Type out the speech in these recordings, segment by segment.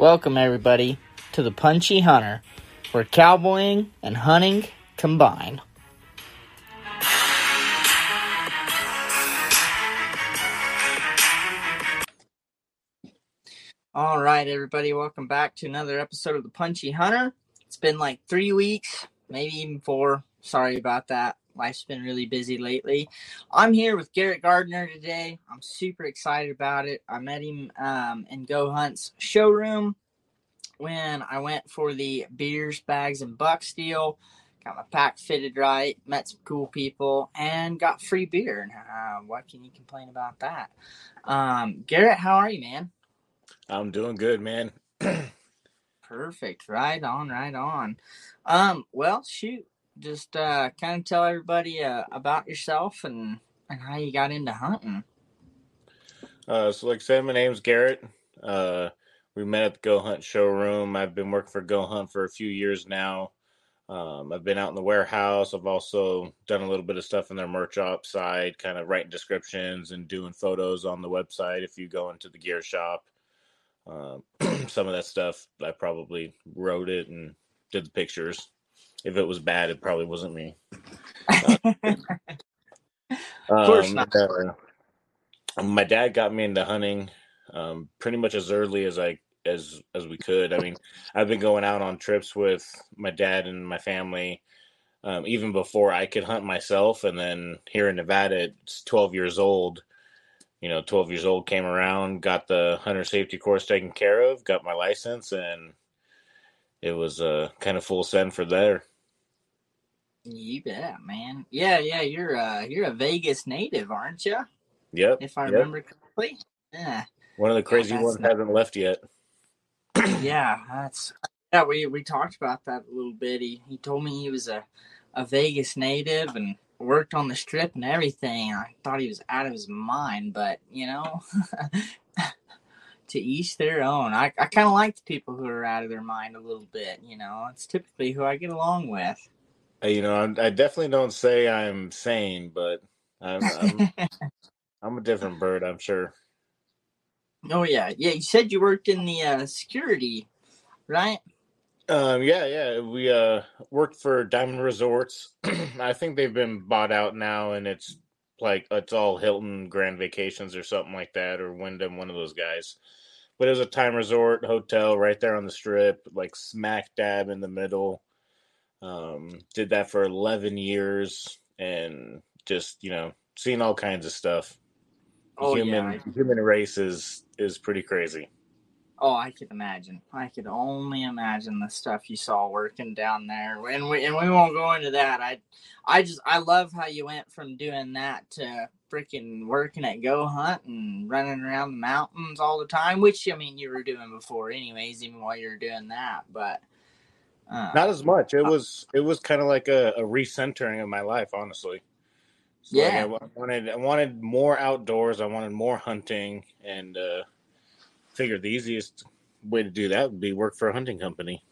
Welcome, everybody, to the Punchy Hunter, where cowboying and hunting combine. All right, everybody, welcome back to another episode of the Punchy Hunter. It's been like three weeks, maybe even four. Sorry about that. Life's been really busy lately. I'm here with Garrett Gardner today. I'm super excited about it. I met him um, in Go Hunt's showroom when I went for the beers, bags, and bucks deal. Got my pack fitted right, met some cool people, and got free beer. Uh, what can you complain about that? Um, Garrett, how are you, man? I'm doing good, man. Perfect. Right on, right on. Um, well, shoot, just uh, kind of tell everybody uh, about yourself and and how you got into hunting. Uh, so, like I said, my name's Garrett. Uh, we met at the Go Hunt showroom. I've been working for Go Hunt for a few years now. Um, I've been out in the warehouse. I've also done a little bit of stuff in their merch op side, kind of writing descriptions and doing photos on the website. If you go into the gear shop, um, some of that stuff I probably wrote it and did the pictures. If it was bad, it probably wasn't me. of course Um, not. uh, my dad got me into hunting um, pretty much as early as I as as we could. I mean, I've been going out on trips with my dad and my family um, even before I could hunt myself. And then here in Nevada, it's 12 years old. You know, 12 years old came around, got the hunter safety course taken care of, got my license, and it was uh, kind of full send for there. You bet, man. Yeah, yeah. You're uh, you're a Vegas native, aren't you? Yep. If I Yep. remember correctly. Yeah. One of the crazy that's ones not- hasn't left yet. Yeah, that's yeah. We we talked about that a little bit. He he told me he was a a Vegas native and worked on the strip and everything. I thought he was out of his mind, but you know, to each their own. I I kind of like the people who are out of their mind a little bit. You know, it's typically who I get along with. Uh, You know, I'm, I definitely don't say I'm sane, but I'm I'm, I'm a different bird, I'm sure. oh yeah, yeah. You said you worked in the uh, security, right? Um, yeah, yeah. We uh worked for Diamond Resorts. I think they've been bought out now, and it's like it's all Hilton Grand Vacations or something like that, or Wyndham, one of those guys. But it was a time resort hotel right there on the strip, like smack dab in the middle. Um, did that for eleven years, and just you know, seen all kinds of stuff. Oh human yeah. Human race is is pretty crazy. Oh, I could imagine. I could only imagine the stuff you saw working down there, and we and we won't go into that. I, I just I love how you went from doing that to freaking working at Go Hunt and running around the mountains all the time. Which I mean, you were doing before, anyways, even while you were doing that. But uh, Not as much. It was it was kind of like a, a recentering of my life, honestly. So, like, Yeah. I wanted I wanted more outdoors. I wanted more hunting, and uh, figured the easiest way to do that would be work for a hunting company.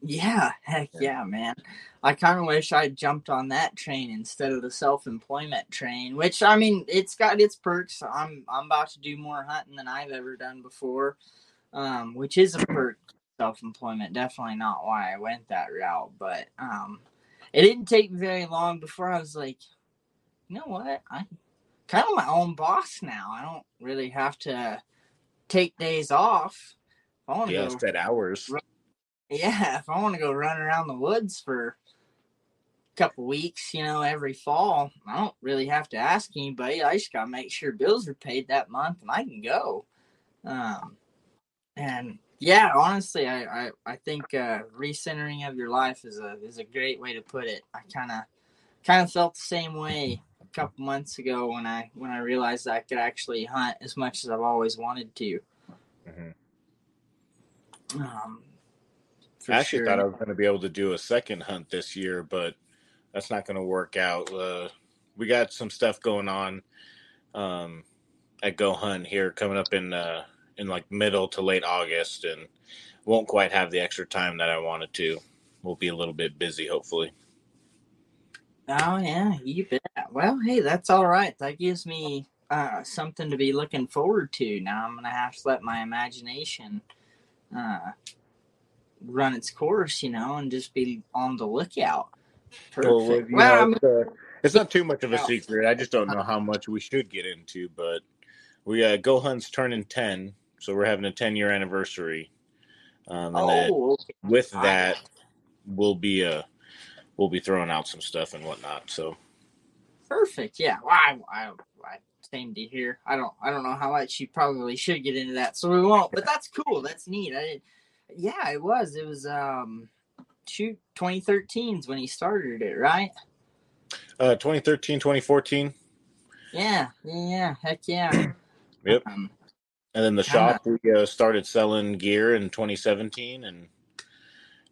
Yeah, heck Yeah. yeah, man. I kind of wish I jumped on that train instead of the self-employment train, which I mean, it's got its perks. I'm I'm about to do more hunting than I've ever done before. Um, which is a perk self-employment, definitely not why I went that route, but um it didn't take very long before I was like, you know what? I'm kind of my own boss now. I don't really have to take days off. If I want to Yeah, go set hours. yeah, if I want to go run around the woods for a couple weeks, you know, every fall, I don't really have to ask anybody. I just gotta make sure bills are paid that month and I can go. Um, and yeah, honestly, I I, I think uh, recentering of your life is a is a great way to put it. I kind of kind of felt the same way a couple months ago when I when I realized I could actually hunt as much as I've always wanted to. Mhm. Um, I actually sure. thought I was going to be able to do a second hunt this year, but that's not going to work out. Uh, we got some stuff going on um, at Go Hunt here coming up in uh, in like middle to late August, and won't quite have the extra time that I wanted to. We'll be a little bit busy, hopefully. Oh yeah, you bet. Well, hey, that's all right. That gives me uh, something to be looking forward to. Now I'm gonna have to let my imagination uh, run its course, you know, and just be on the lookout. Well, Perfect. you Well, know, it's, uh, it's not too much of a secret. I just don't know how much we should get into, but we uh, Go Hunt's turning ten, so we're having a ten year anniversary. Um, and oh, okay. with that, we'll be uh we'll be throwing out some stuff and whatnot. So perfect. Yeah. Well, I, I, I same to hear. I don't, I don't know how much you probably should get into that, so we won't. But that's cool. That's neat. I did. Yeah, it was. It was. Um, shoot, 2013 is when he started it, right? uh, 2013, 2014, Yeah. Yeah. yeah. Heck yeah. Yep. Um, and then the shop we uh, started selling gear in 2017, and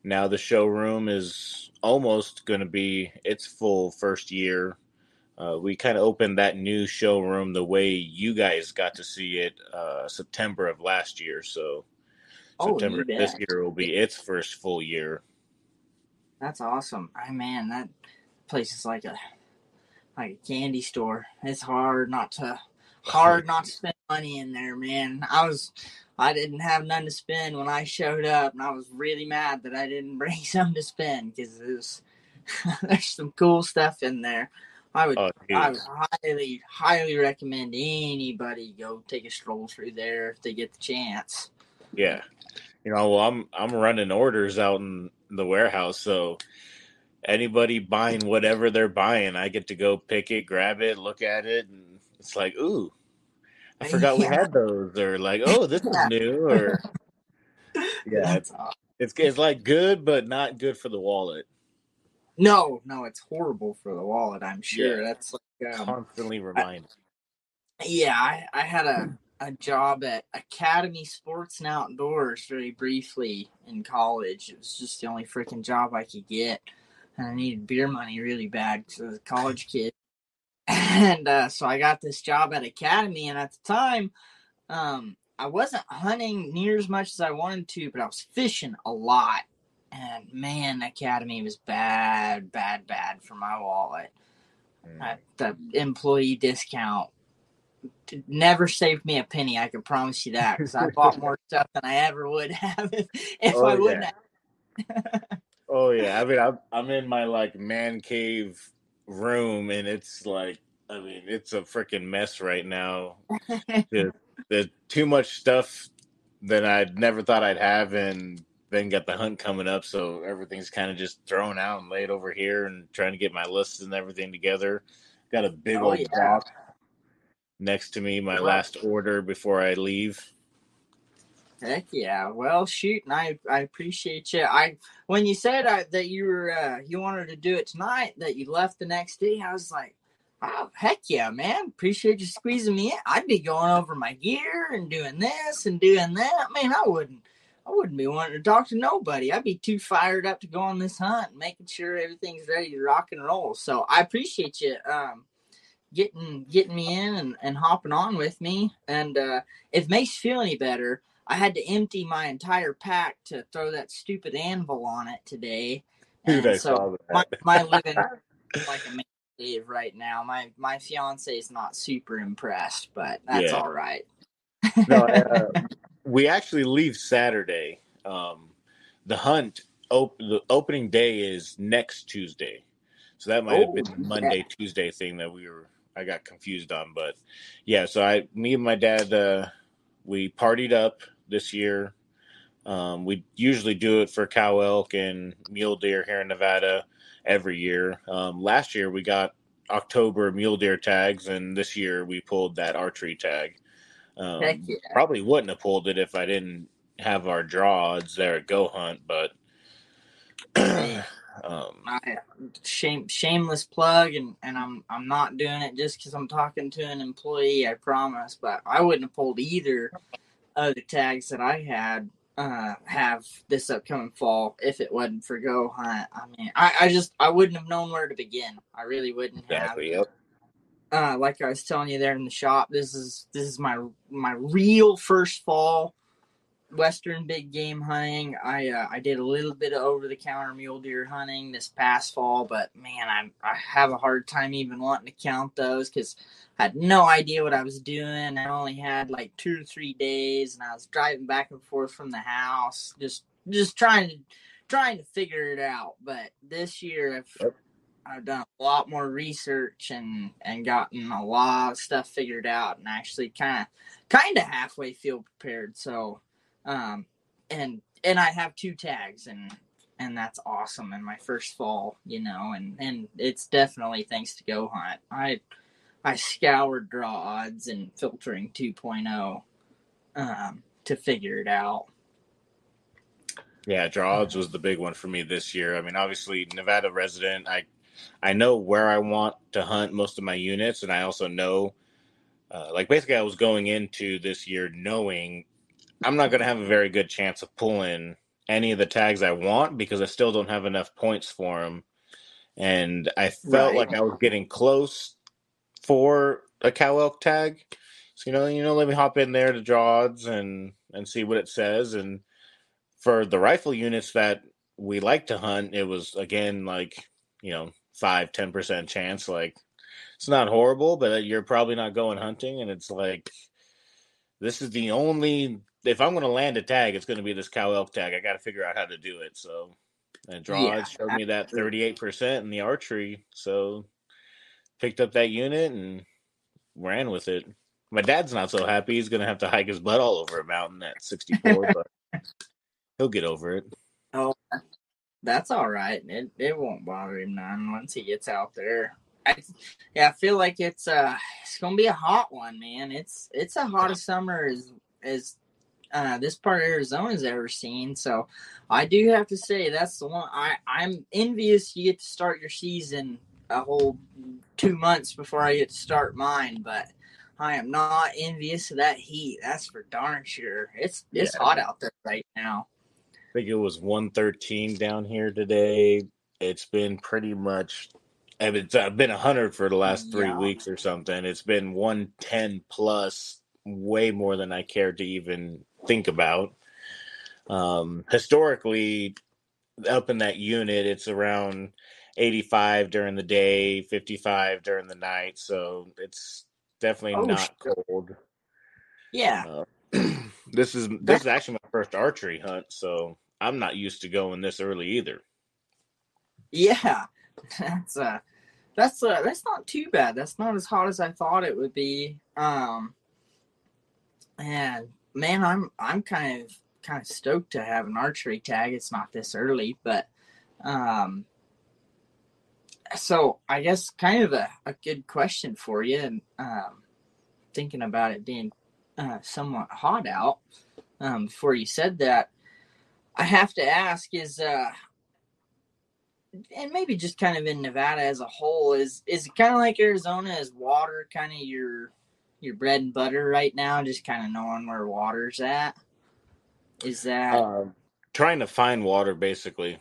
now the showroom is almost going to be its full first year. Uh, we kind of opened that new showroom the way you guys got to see it uh, September of last year. So Oh, September this year will be its first full year. That's awesome. I man, that place is like a like a candy store. It's hard not to hard not to spend money in there, man. I was I didn't have none to spend when I showed up, and I was really mad that I didn't bring some to spend because there's some cool stuff in there. I would Oh, I would highly highly recommend anybody go take a stroll through there if they get the chance. Yeah. You know, well, I'm I'm running orders out in the warehouse, so anybody buying whatever they're buying, I get to go pick it, grab it, look at it, and it's like, ooh, I forgot we had those, or like, oh, this is new, or yeah, it's it's it's like good, but not good for the wallet. No, no, it's horrible for the wallet. I'm sure. Yeah. That's like, um, Constantly remind. yeah. I, I had a, a job at Academy Sports and Outdoors very briefly in college. It was just the only freaking job I could get, and I needed beer money really bad because I was a college kid. And uh, so I got this job at Academy, and at the time, um, I wasn't hunting near as much as I wanted to, but I was fishing a lot. And man, Academy was bad, bad, bad for my wallet. Mm. The employee discount never saved me a penny. I can promise you that because I bought more stuff than I ever would have if, if Oh, I wouldn't yeah. have. Oh yeah, I mean, I'm I'm in my like man cave room, and it's like, I mean, it's a freaking mess right now. There's, too much stuff that I'd never thought I'd have, and then got the hunt coming up, so everything's kind of just thrown out and laid over here, and trying to get my lists and everything together. Got a big Oh, old yeah. box next to me, my Wow. last order before I leave. Heck yeah! Well, shoot, and I I appreciate you. I when you said I, that you were uh, you wanted to do it tonight, that you left the next day, I was like, oh heck yeah, man! Appreciate you squeezing me in. I'd be going over my gear and doing this and doing that. Man, I wouldn't I wouldn't be wanting to talk to nobody. I'd be too fired up to go on this hunt, and making sure everything's ready to rock and roll. So I appreciate you um, getting getting me in and, and hopping on with me. And uh, if makes you feel any better. I had to empty my entire pack to throw that stupid anvil on it today. Dude, so my, my living like a man cave right now. My my fiance is not super impressed, but that's Yeah. all right. no, uh, we actually leave Saturday. Um, the hunt, op- the opening day is next Tuesday, so that might have Oh, been the Monday Tuesday thing that we were. I got confused on, but yeah. So I, me and my dad, uh, we partied up this year. Um, we usually do it for cow elk and mule deer here in Nevada every year. Um, last year we got October mule deer tags, and this year we pulled that archery tag. Um, yeah. Probably wouldn't have pulled it if I didn't have our draw odds there at Go Hunt, but um, I, shame shameless plug and, and I'm I'm not doing it just because I'm talking to an employee, I promise. But I wouldn't have pulled either of the tags that I had uh have this upcoming fall if it wasn't for Go Hunt. I mean I, I just I wouldn't have known where to begin. I really wouldn't exactly. have. Yep. Uh like I was telling you there in the shop, this is this is my my real first fall western big game hunting. I uh, I did a little bit of over the counter mule deer hunting this past fall, but man, I I have a hard time even wanting to count those because I had no idea what I was doing. I only had like two or three days, and I was driving back and forth from the house, just just trying to trying to figure it out. But this year, I've. I've done a lot more research and and gotten a lot of stuff figured out, and actually kind of kind of halfway feel prepared. So, um, and and I have two tags, and and that's awesome. In my first fall, you know, and and it's definitely thanks to Go Hunt. I I scoured draw odds and filtering 2.0 um, to figure it out. Yeah, draw odds was the big one for me this year. I mean, obviously Nevada resident, I I know where I want to hunt most of my units, and I also know, uh, like basically, I was going into this year knowing I'm not going to have a very good chance of pulling any of the tags I want because I still don't have enough points for them, and I felt right. like I was getting close for a cow elk tag. So you know, you know, let me hop in there to draw odds and and see what it says. And for the rifle units that we like to hunt, it was again like you know five ten percent chance. Like it's not horrible, but uh, you're probably not going hunting, and it's like this is the only. If I'm going to land a tag, it's going to be this cow elk tag. I got to figure out how to do it. So, and draw yeah, showed me that 38 percent in the archery. So, picked up that unit and ran with it. My dad's not so happy. He's going to have to hike his butt all over a mountain at 64, but he'll get over it. Oh, that's all right. It it won't bother him none once he gets out there. I, yeah, I feel like it's uh it's gonna be a hot one, man. It's it's the hottest summer as as uh, this part of Arizona's ever seen. So I do have to say that's the one I I'm envious you get to start your season a whole two months before I get to start mine, but I am not envious of that heat. That's for darn sure. It's it's yeah. hot out there right now I think it was 113 down here today. It's been pretty much, it's been 100 for the last three yeah. weeks or something. It's been 110 plus, way more than I care to even think about. Um, historically, up in that unit, it's around 85 during the day, 55 during the night. So it's definitely oh, not cold. Yeah. Uh, this is this is actually my first archery hunt, so I'm not used to going this early either. Yeah, that's uh, that's uh, that's not too bad. That's not as hot as I thought it would be. Um, and man, I'm I'm kind of kind of stoked to have an archery tag. It's not this early, but um, so I guess kind of a, a good question for you, and um, thinking about it being uh, somewhat hot out. Um, before you said that, I have to ask is uh and maybe just kind of in Nevada as a whole is is it kind of like Arizona is water kind of your your bread and butter right now just kind of knowing where water's at is that uh, trying to find water basically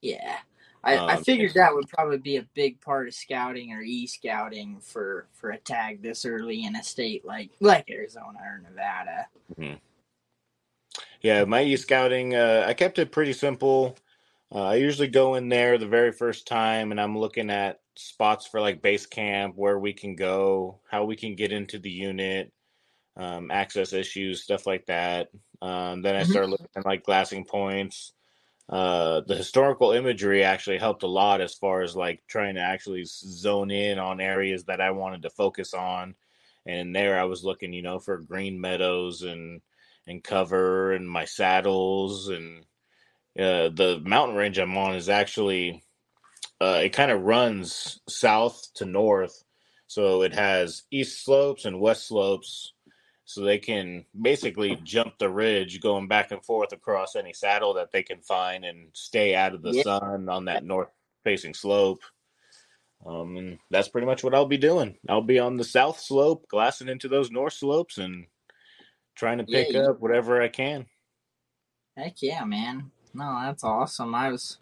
yeah I, um, I figured that would probably be a big part of scouting or e-scouting for for a tag this early in a state like like Arizona or Nevada. Mm-hmm. Yeah, my e scouting, uh, I kept it pretty simple. Uh, I usually go in there the very first time and I'm looking at spots for like base camp, where we can go, how we can get into the unit, um, access issues, stuff like that. Um, then I mm-hmm. start looking at like glassing points. Uh, the historical imagery actually helped a lot as far as like trying to actually zone in on areas that I wanted to focus on. And there I was looking, you know, for green meadows and and cover and my saddles and uh, the mountain range I'm on is actually uh, it kind of runs south to north, so it has east slopes and west slopes, so they can basically jump the ridge going back and forth across any saddle that they can find and stay out of the yeah. sun on that north facing slope. Um, and that's pretty much what I'll be doing. I'll be on the south slope, glassing into those north slopes, and trying to pick yeah, up whatever I can. Heck yeah, man! No, that's awesome. I was,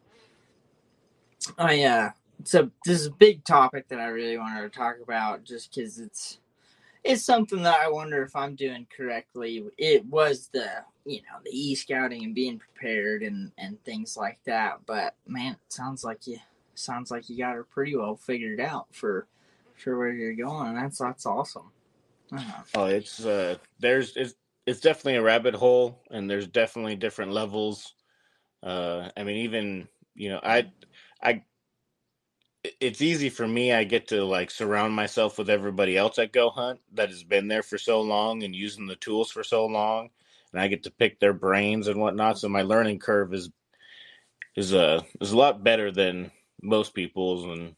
oh yeah, so this is a big topic that I really wanted to talk about, just because it's it's something that I wonder if I'm doing correctly. It was the you know the e scouting and being prepared and and things like that. But man, it sounds like you sounds like you got her pretty well figured out for for where you're going. That's that's awesome. Uh-huh. Oh, it's uh, there's it's it's definitely a rabbit hole, and there's definitely different levels. Uh, I mean, even you know, I I it's easy for me. I get to like surround myself with everybody else at Go Hunt that has been there for so long and using the tools for so long, and I get to pick their brains and whatnot. So my learning curve is is a uh, is a lot better than most people's, and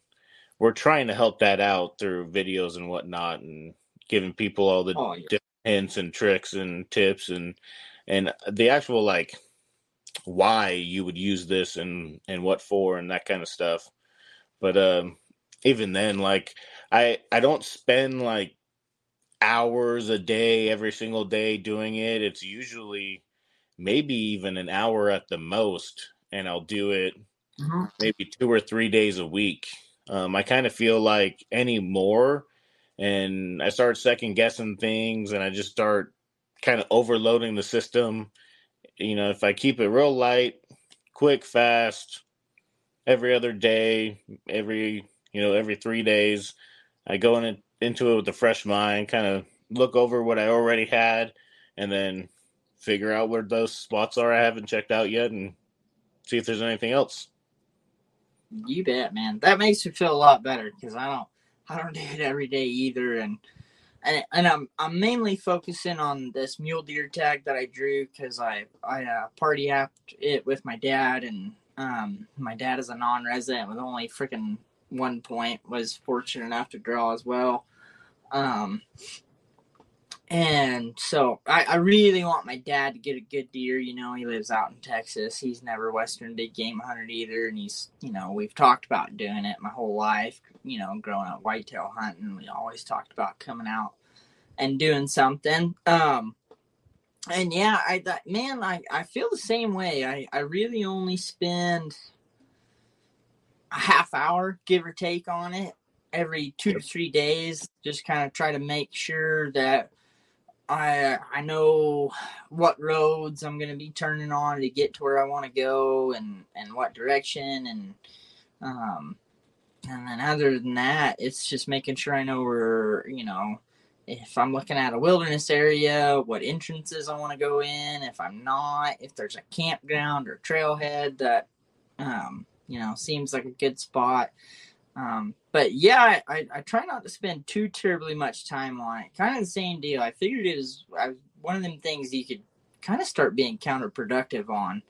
we're trying to help that out through videos and whatnot, and giving people all the oh, yeah. hints and tricks and tips and and the actual like why you would use this and and what for and that kind of stuff but um, even then, like I I don't spend like hours a day every single day doing it. It's usually maybe even an hour at the most, and I'll do it mm-hmm. maybe two or three days a week. Um, I kind of feel like any more, and I start second guessing things, and I just start kind of overloading the system. You know, if I keep it real light, quick, fast, every other day, every you know every three days. I go in into it with a fresh mind, kind of look over what I already had, and then figure out where those spots are I haven't checked out yet, and see if there's anything else. You bet, man. That makes me feel a lot better because I don't I don't do it every day either, and and, and I'm I'm mainly focusing on this mule deer tag that I drew because I I uh, party apped it with my dad and um, my dad is a non-resident with only freaking one point. Was fortunate enough to draw as well. Um, and so I, I really want my dad to get a good deer. You know, he lives out in Texas. He's never Western big game hunted either. And he's, you know, we've talked about doing it my whole life. You know, growing up whitetail hunting, we always talked about coming out and doing something. Um, and yeah, I thought, man, I, I feel the same way. I, I really only spend a half hour, give or take, on it every two to three days. Just kind of try to make sure that I I know what roads I'm gonna be turning on to get to where I want to go and and what direction and um and then other than that, it's just making sure I know where you know if I'm looking at a wilderness area, what entrances I want to go in. If I'm not, if there's a campground or trailhead that, um, you know, seems like a good spot. Um, but yeah, I, I, try not to spend too terribly much time on it. Kind of the same deal. I figured it was I, one of them things you could kind of start being counterproductive on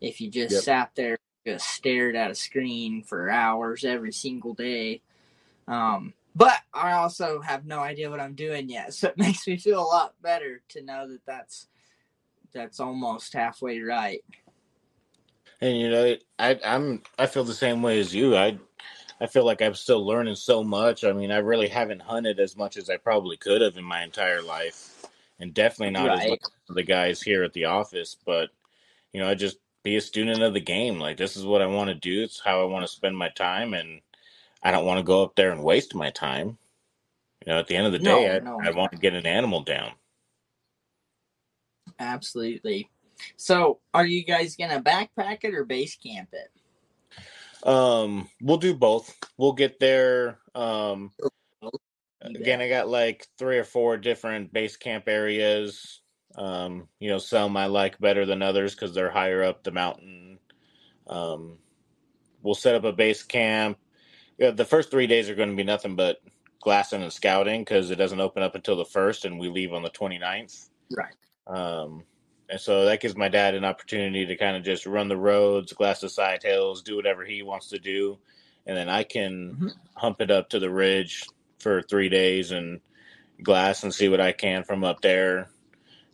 if you just yep. sat there just stared at a screen for hours every single day. Um, but I also have no idea what I'm doing yet, so it makes me feel a lot better to know that that's that's almost halfway right. And you know, I I'm I feel the same way as you. I I feel like I'm still learning so much. I mean, I really haven't hunted as much as I probably could have in my entire life, and definitely not right. as much as the guys here at the office. But you know, I just be a student of the game. Like this is what I want to do. It's how I want to spend my time, and I don't want to go up there and waste my time. You know, at the end of the day, no, I, no. I want to get an animal down. Absolutely. So, are you guys gonna backpack it or base camp it? Um, we'll do both. We'll get there. Um, again, I got like three or four different base camp areas. Um, you know, some I like better than others because they're higher up the mountain. Um, we'll set up a base camp yeah, the first three days are going to be nothing but glassing and scouting because it doesn't open up until the first, and we leave on the 29th. Right. Um, and so that gives my dad an opportunity to kind of just run the roads, glass the side hills, do whatever he wants to do, and then I can mm-hmm. hump it up to the ridge for three days and glass and see what I can from up there.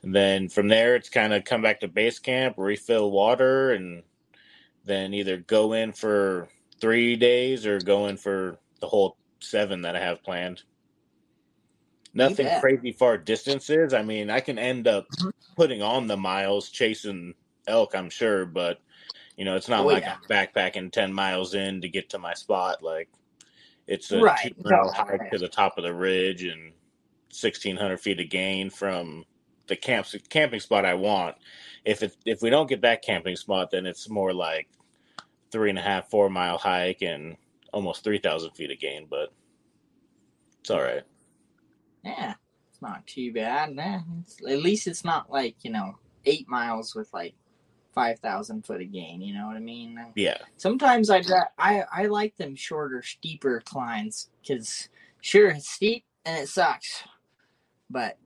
And then from there, it's kind of come back to base camp, refill water, and then either go in for three days or go in for the whole seven that I have planned. Nothing crazy far distances. I mean, I can end up mm-hmm. putting on the miles chasing elk, I'm sure, but you know, it's not oh, like yeah. I'm backpacking ten miles in to get to my spot. Like it's a right. two mile hike right. to the top of the ridge and 1600 feet of gain from the camp camping spot I want. If it if we don't get that camping spot, then it's more like three and a half, four mile hike and almost 3,000 feet of gain, but it's all right. Yeah, it's not too bad. Nah, it's, at least it's not like, you know, eight miles with like 5,000 foot of gain. You know what I mean? Yeah. Sometimes I, I, I like them shorter, steeper climbs because sure, it's steep and it sucks, but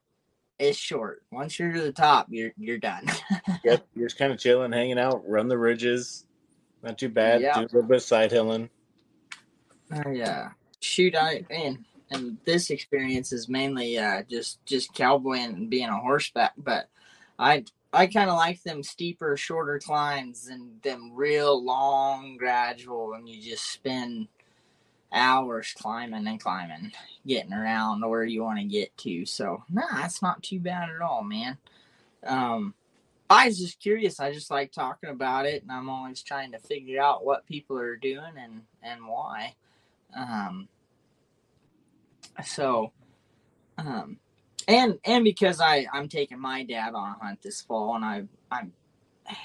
it's short. Once you're to the top, you're you're done. yep, you're just kind of chilling, hanging out, run the ridges. Not too bad. Yeah. Do a little bit of side hilling. Oh yeah. Shoot, I man, and this experience is mainly uh, just just cowboying and being a horseback, but I I kind of like them steeper, shorter climbs and them real long, gradual, and you just spend hours climbing and climbing, getting around to where you want to get to. So, nah, that's not too bad at all, man. Um, I was just curious. I just like talking about it, and I'm always trying to figure out what people are doing and and why. Um, so, um, and and because I I'm taking my dad on a hunt this fall, and I I'm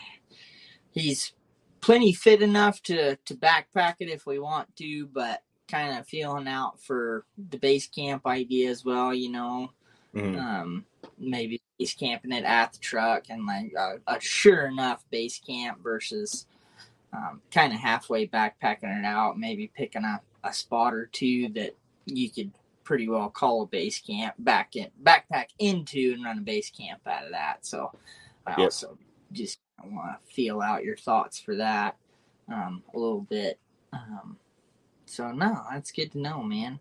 he's plenty fit enough to to backpack it if we want to, but kind of feeling out for the base camp idea as well. You know, Mhm. um, maybe base camping it at the truck and like a, a sure enough base camp versus um, kind of halfway backpacking it out. Maybe picking a, a spot or two that you could pretty well call a base camp back in backpack into and run a base camp out of that. So I Yep. also just want to feel out your thoughts for that um, a little bit. Um, so no, that's good to know, man.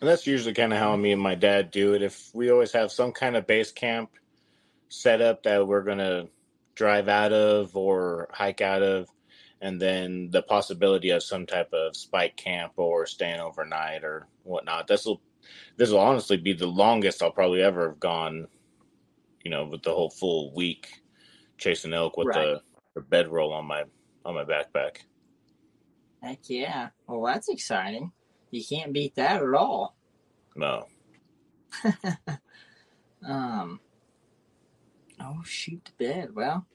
And that's usually kind of how me and my dad do it. If we always have some kind of base camp set up that we're going to drive out of or hike out of, and then the possibility of some type of spike camp or staying overnight or whatnot. This will this will honestly be the longest I'll probably ever have gone, you know, with the whole full week chasing elk with Right. the, the bedroll on my on my backpack. Heck yeah. Well, that's exciting. You can't beat that at all. No. Um. Oh shoot, the bed. Well,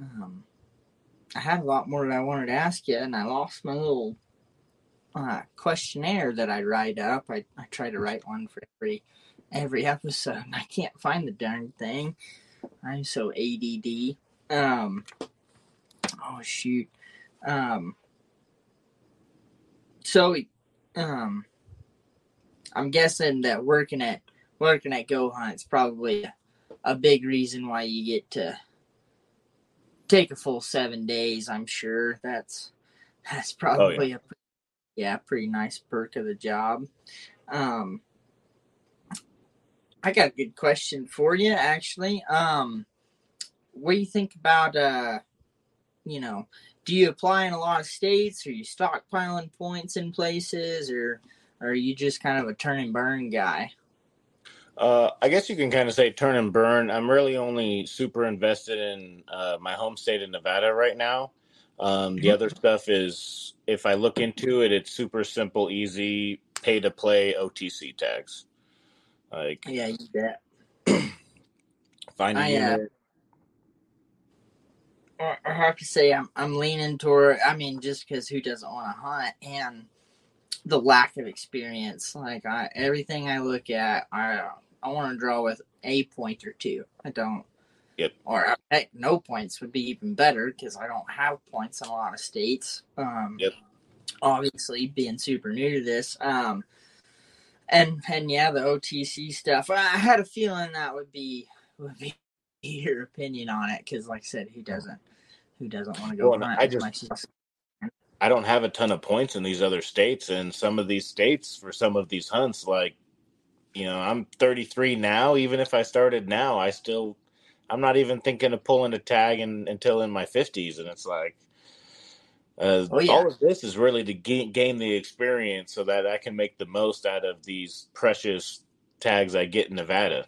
um, I had a lot more that I wanted to ask you, and I lost my little uh, questionnaire that I write up. I, I try to write one for every every episode. and I can't find the darn thing. I'm so ADD. Um. Oh shoot. Um. So, um, I'm guessing that working at working at Go Hunt's probably a, big reason why you get to take a full seven days. I'm sure that's that's probably a yeah pretty nice perk of the job. Um, I got a good question for you actually. Um, what do you think about uh, you know, do you apply in a lot of states? Are you stockpiling points in places, or, or are you just kind of a turn and burn guy? Uh, I guess you can kind of say turn and burn. I'm really only super invested in uh, my home state of Nevada right now. Um, the Mhm. other stuff is, if I look into it, it's super simple, easy, pay to play OTC tags. Like Yeah, you bet. find a I, uh. I have to say, I'm I'm leaning toward. I mean, just because who doesn't want to hunt and the lack of experience. Like I, everything I look at, I I want to draw with a point or two. I don't. Yep. Or heck, no points would be even better because I don't have points in a lot of states. Um, Yep. Obviously, being super new to this. Um, and and yeah, the OTC stuff. I I had a feeling that would be would be your opinion on it because, like I said, who doesn't who doesn't want to go Well, I just- as I don't have a ton of points in these other states, and some of these states for some of these hunts, like you know, I'm 33 now. Even if I started now, I still, I'm not even thinking of pulling a tag in, until in my 50s, and it's like, uh, Oh, yeah. all of this is really to gain, gain the experience so that I can make the most out of these precious tags I get in Nevada.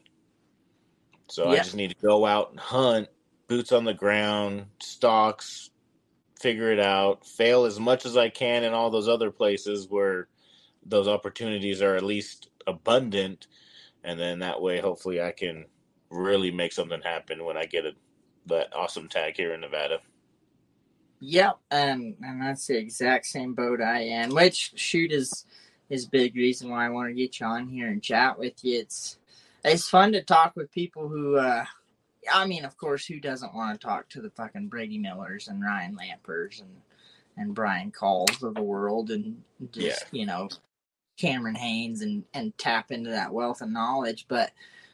So I just need to go out and hunt, boots on the ground, stalks, figure it out, fail as much as I can in all those other places where those opportunities are at least abundant, and then that way, hopefully, I can really make something happen when I get a, that awesome tag here in Nevada. Yep, and and that's the exact same boat I am. Which shoot is is big reason why I want to get you on here and chat with you. It's it's fun to talk with people who. uh I mean, of course, who doesn't want to talk to the fucking Brady Millers and Ryan Lampers and and Brian Call's of the world and just yeah. you know Cameron Hanes and and tap into that wealth of knowledge. But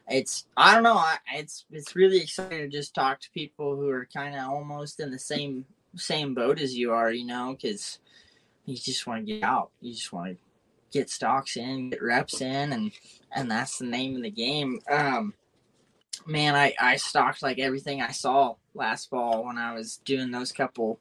it's I don't know. I, it's it's really exciting to just talk to people who are kind of almost in the same same boat as you are. You know, because you just want to get out. You just want to get stalks in, get reps in, and and that's the name of the game. Um, man, I I stalked like everything I saw last fall when I was doing those couple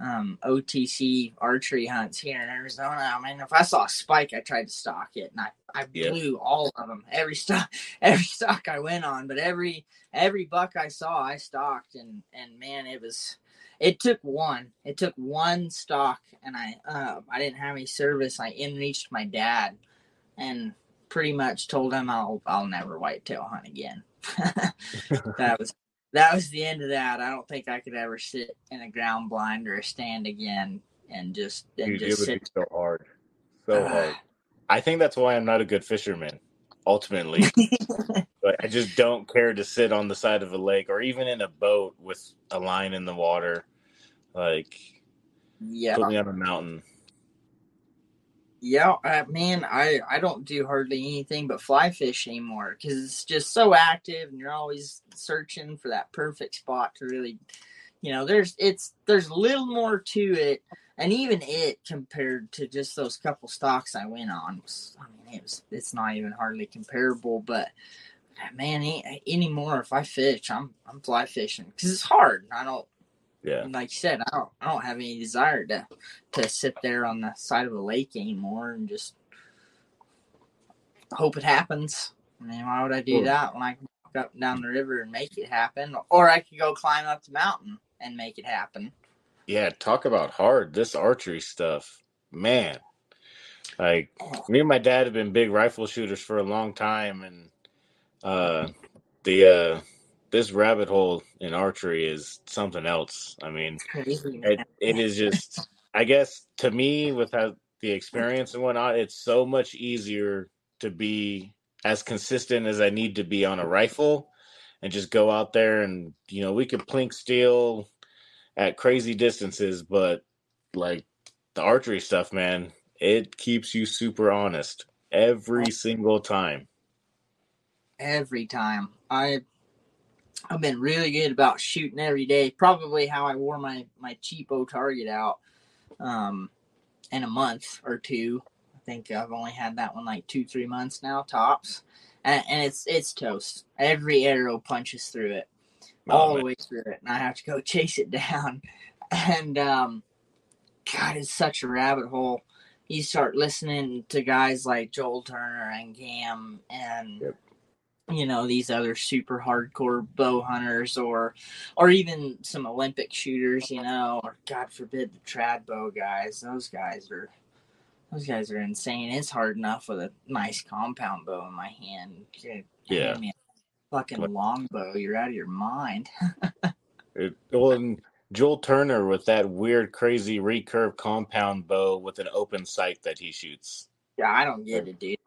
um, OTC archery hunts here in Arizona. I mean, if I saw a spike, I tried to stalk it, and I, I blew all of them. Every stalk, every stalk I went on, but every every buck I saw, I stalked, and and man, it was. It took one. It took one stalk, and I uh, I didn't have any service. I in reached my dad, and pretty much told him I'll I'll never whitetail hunt again. that was that was the end of that. I don't think I could ever sit in a ground blind or a stand again and just and Dude, just it would sit. be so hard, so uh, hard. I think that's why I'm not a good fisherman. Ultimately, but I just don't care to sit on the side of a lake or even in a boat with a line in the water. Like, yeah, put me on a mountain. Yeah, uh, man, I I don't do hardly anything but fly fish anymore because it's just so active, and you're always searching for that perfect spot to really, you know, there's it's there's a little more to it, and even it compared to just those couple stalks I went on, was, I mean, it was it's not even hardly comparable, but ah, man, any, anymore if I fish, I'm I'm fly fishing because it's hard. I don't yeah. Like you said, I don't I don't have any desire to to sit there on the side of a lake anymore and just hope it happens. I mean, why would I do that when I can walk up and down the river and make it happen? Or I could go climb up the mountain and make it happen. Yeah, talk about hard. This archery stuff, man. Like me and my dad have been big rifle shooters for a long time and uh the uh this rabbit hole in archery is something else. I mean, it, it is just, I guess, to me, without the experience and whatnot, it's so much easier to be as consistent as I need to be on a rifle and just go out there and, you know, we could plink steel at crazy distances, but like the archery stuff, man, it keeps you super honest every single time. Every time. I I've been really good about shooting every day. Probably how I wore my my cheapo target out um, in a month or two. I think I've only had that one like two three months now tops, and, and it's it's toast. Every arrow punches through it, oh, all the way through it, and I have to go chase it down. And um, God, it's such a rabbit hole. You start listening to guys like Joel Turner and Cam and. Yep you know these other super hardcore bow hunters or or even some olympic shooters you know or god forbid the trad bow guys those guys are those guys are insane. It's hard enough with a nice compound bow in my hand. Yeah. Fucking longbow you're out of your mind. It, well and joel turner with that weird crazy recurve compound bow with an open sight that he shoots. Yeah i don't get it dude.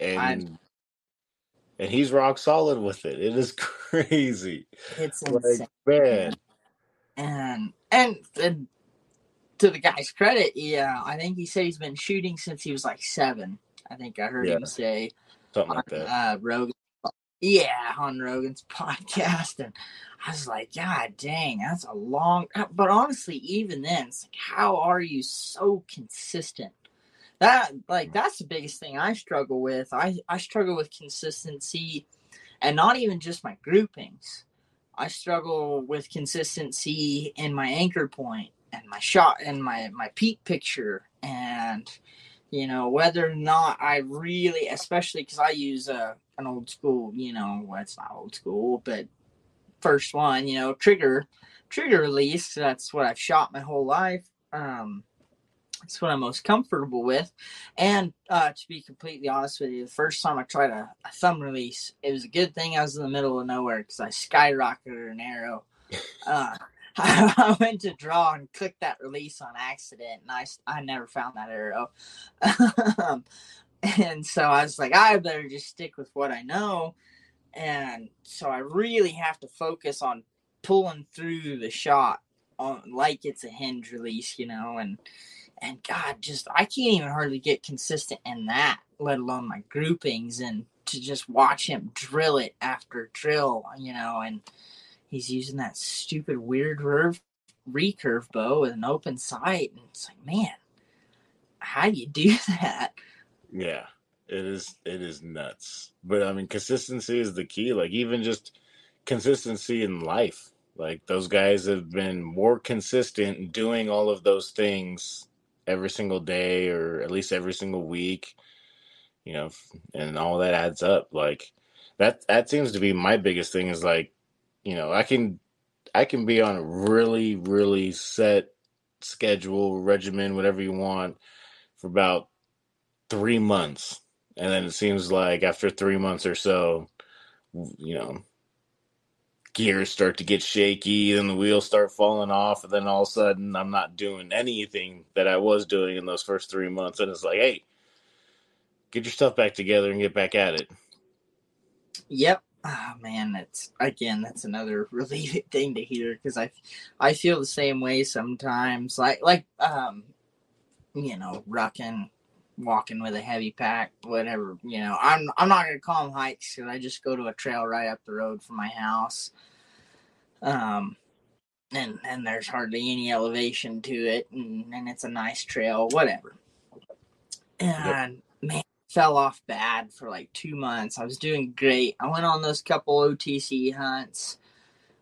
And I'm, and he's rock solid with it. It is crazy. It's insane. Man. And, and and to the guy's credit, yeah, I think he said he's been shooting since he was like seven. I think I heard yeah. him say something like that. Uh, Rogan, yeah, on Rogan's podcast, and I was like, God dang, that's a long. But honestly, even then, it's like, how are you so consistent that like that's the biggest thing I struggle with. I I struggle with consistency, and not even just my groupings. I struggle with consistency in my anchor point and my shot and my my peak picture and you know whether or not I really, especially because I use a an old school, you know, well, it's not old school, but first one, you know, trigger trigger release. That's what I've shot my whole life. Um, It's what I'm most comfortable with. And uh, to be completely honest with you, the first time I tried a, a thumb release, it was a good thing I was in the middle of nowhere because I skyrocketed an arrow. Uh, I went to draw and clicked that release on accident, and I, I never found that arrow. and so I was like, I better just stick with what I know. And so I really have to focus on pulling through the shot on like it's a hinge release, you know, and and God, just I can't even hardly get consistent in that, let alone my groupings and to just watch him drill it after drill, you know, and he's using that stupid weird curve recurve bow with an open sight, and it's like, man, how do you do that? Yeah, it is. It is nuts. But I mean, consistency is the key. Like even just consistency in life. Like those guys have been more consistent doing all of those things every single day or at least every single week. You know, and all that adds up. Like that. That seems to be my biggest thing. Is like, you know, I can, I can be on a really, really set schedule, regimen, whatever you want, for about three months, and then it seems like after three months or so, you know, gears start to get shaky, then the wheels start falling off, and then all of a sudden I'm not doing anything that I was doing in those first three months, and it's like, hey, get your stuff back together and get back at it. Yep. Oh man, that's again that's another relieving thing to hear because I I feel the same way sometimes. Like like um you know, rucking walking with a heavy pack, whatever. You know, I'm I'm not gonna call them hikes because I just go to a trail right up the road from my house. Um, and and there's hardly any elevation to it, and, and it's a nice trail, whatever. And yep. man, fell off bad for like two months. I was doing great. I went on those couple OTC hunts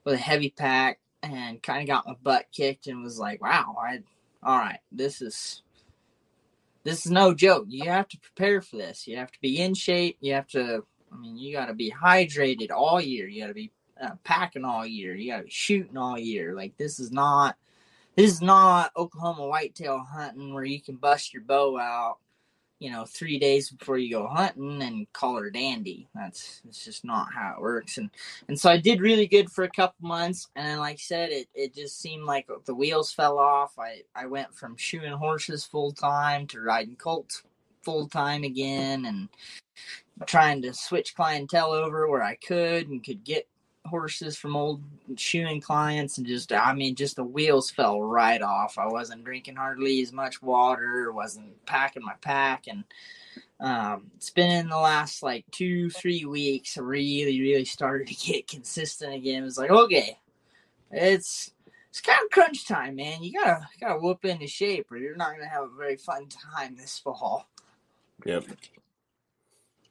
with a heavy pack and kind of got my butt kicked and was like, wow, I all right, this is this is no joke. You have to prepare for this. You have to be in shape. You have to, I mean, you got to be hydrated all year. You got to be uh, packing all year. You got to be shooting all year. Like this is not, this is not Oklahoma whitetail hunting where you can bust your bow out you know, three days before you go hunting and call her dandy. That's it's just not how it works. And and so I did really good for a couple months, and then, like I said, it it just seemed like the wheels fell off. I I went from shoeing horses full time to riding colts full time again, and trying to switch clientele over where I could and could get horses from old shoeing clients and just I mean just the wheels fell right off. I wasn't drinking hardly as much water, wasn't packing my pack and um, it's been in the last like two, three weeks I really, really started to get consistent again. It was like, okay, it's it's kind of crunch time, man. You gotta gotta whoop into shape or you're not gonna have a very fun time this fall. Yep.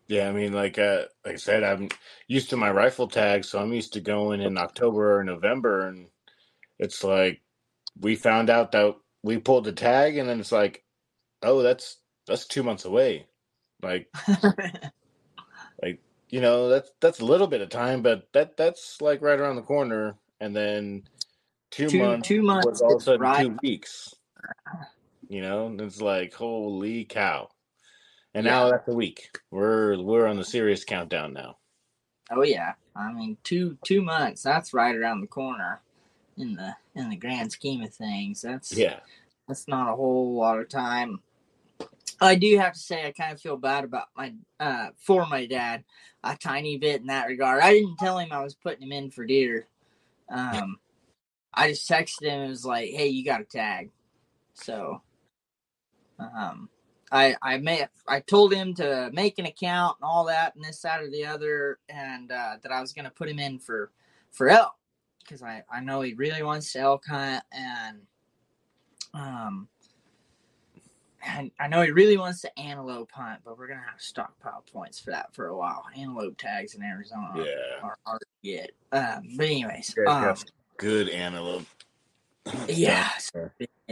Yeah, I mean, like uh, like I said, I'm used to my rifle tag, so I'm used to going in October or November, and it's like we found out that we pulled the tag, and then it's like, oh, that's that's two months away, like, like you know, that's that's a little bit of time, but that that's like right around the corner, and then two, two months, two months was all of a sudden right. two weeks, you know, and it's like holy cow. And yeah. now that's a week. We're we're on the serious countdown now. Oh yeah. I mean two two months, that's right around the corner in the in the grand scheme of things. That's yeah. That's not a whole lot of time. I do have to say I kind of feel bad about my uh for my dad a tiny bit in that regard. I didn't tell him I was putting him in for deer. Um I just texted him and was like, "Hey, you got a tag." So um I I may I told him to make an account and all that and this that or the other and uh, that I was gonna put him in for for elk because I I know he really wants to elk hunt and um and I know he really wants to antelope hunt but we're gonna have stockpile points for that for a while. Antelope tags in Arizona yeah. are hard to get. Um but anyways um, good antelope yeah,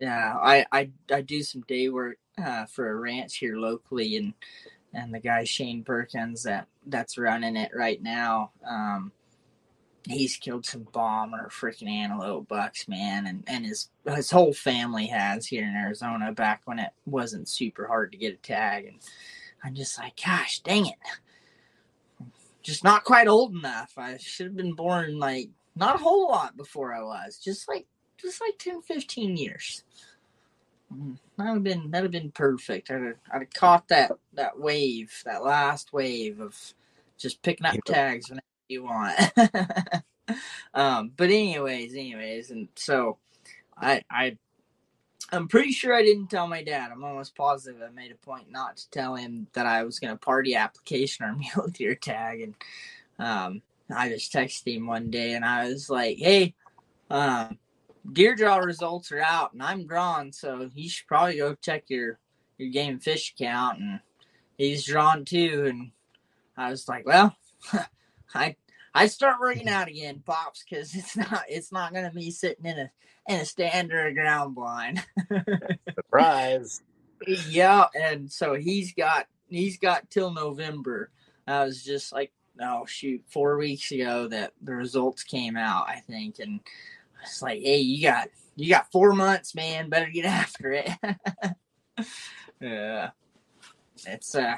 yeah. I, I I do some day work uh, for a ranch here locally, and and the guy Shane Perkins that that's running it right now. Um, he's killed some bomber freaking antelope bucks, man, and and his his whole family has here in Arizona back when it wasn't super hard to get a tag, and I'm just like, gosh, dang it, just not quite old enough. I should have been born like not a whole lot before I was, just like just like 10, 15 years. Mm, that would have been that would have been perfect. I'd have, I'd have caught that that wave, that last wave of just picking up tags whenever you want. um, but anyways, anyways, and so I I I'm pretty sure I didn't tell my dad. I'm almost positive I made a point not to tell him that I was going to party application or mule deer tag, and um, I just texted him one day and I was like, "Hey, um, deer draw results are out and I'm drawn, so you should probably go check your your game fish account." And he's drawn too, and I was like, "Well, I I start working out again, pops, because it's not it's not gonna be sitting in a in a stand or a ground blind." Surprise. yeah, and so he's got he's got till November. I was just like, oh shoot, four weeks ago that the results came out, I think, and it's like, hey, you got you got four months, man. Better get after it. yeah, it's uh,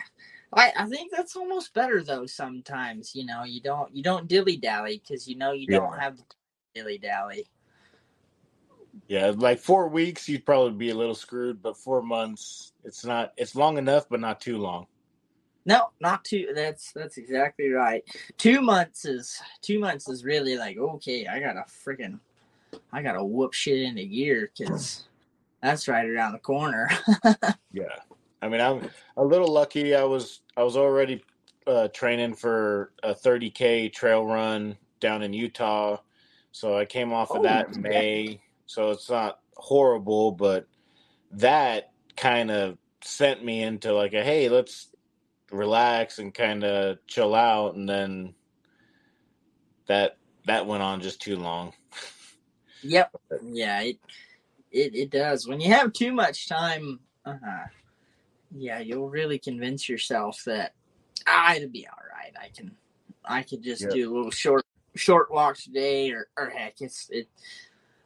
I I think that's almost better though. Sometimes you know you don't you don't dilly dally because you know you Yeah. don't have the dilly dally. Yeah, like four weeks, you'd probably be a little screwed, but four months, it's not. It's long enough, but not too long. No, not two. That's that's exactly right. Two months is two months is really like okay. I gotta freaking, I gotta whoop shit in into gear because that's right around the corner. Yeah, I mean, I'm a little lucky. I was I was already uh, training for a 30k trail run down in Utah, so I came off of Oh, that in yeah. May. So it's not horrible, but that kind of sent me into like a hey, let's relax and kind of chill out, and then that that went on just too long. Yep. Yeah. It it it does. When you have too much time, uh, yeah, you'll really convince yourself that ah, it'll be all right. I can I could just Yep. do a little short short walk today, or or heck, it's it.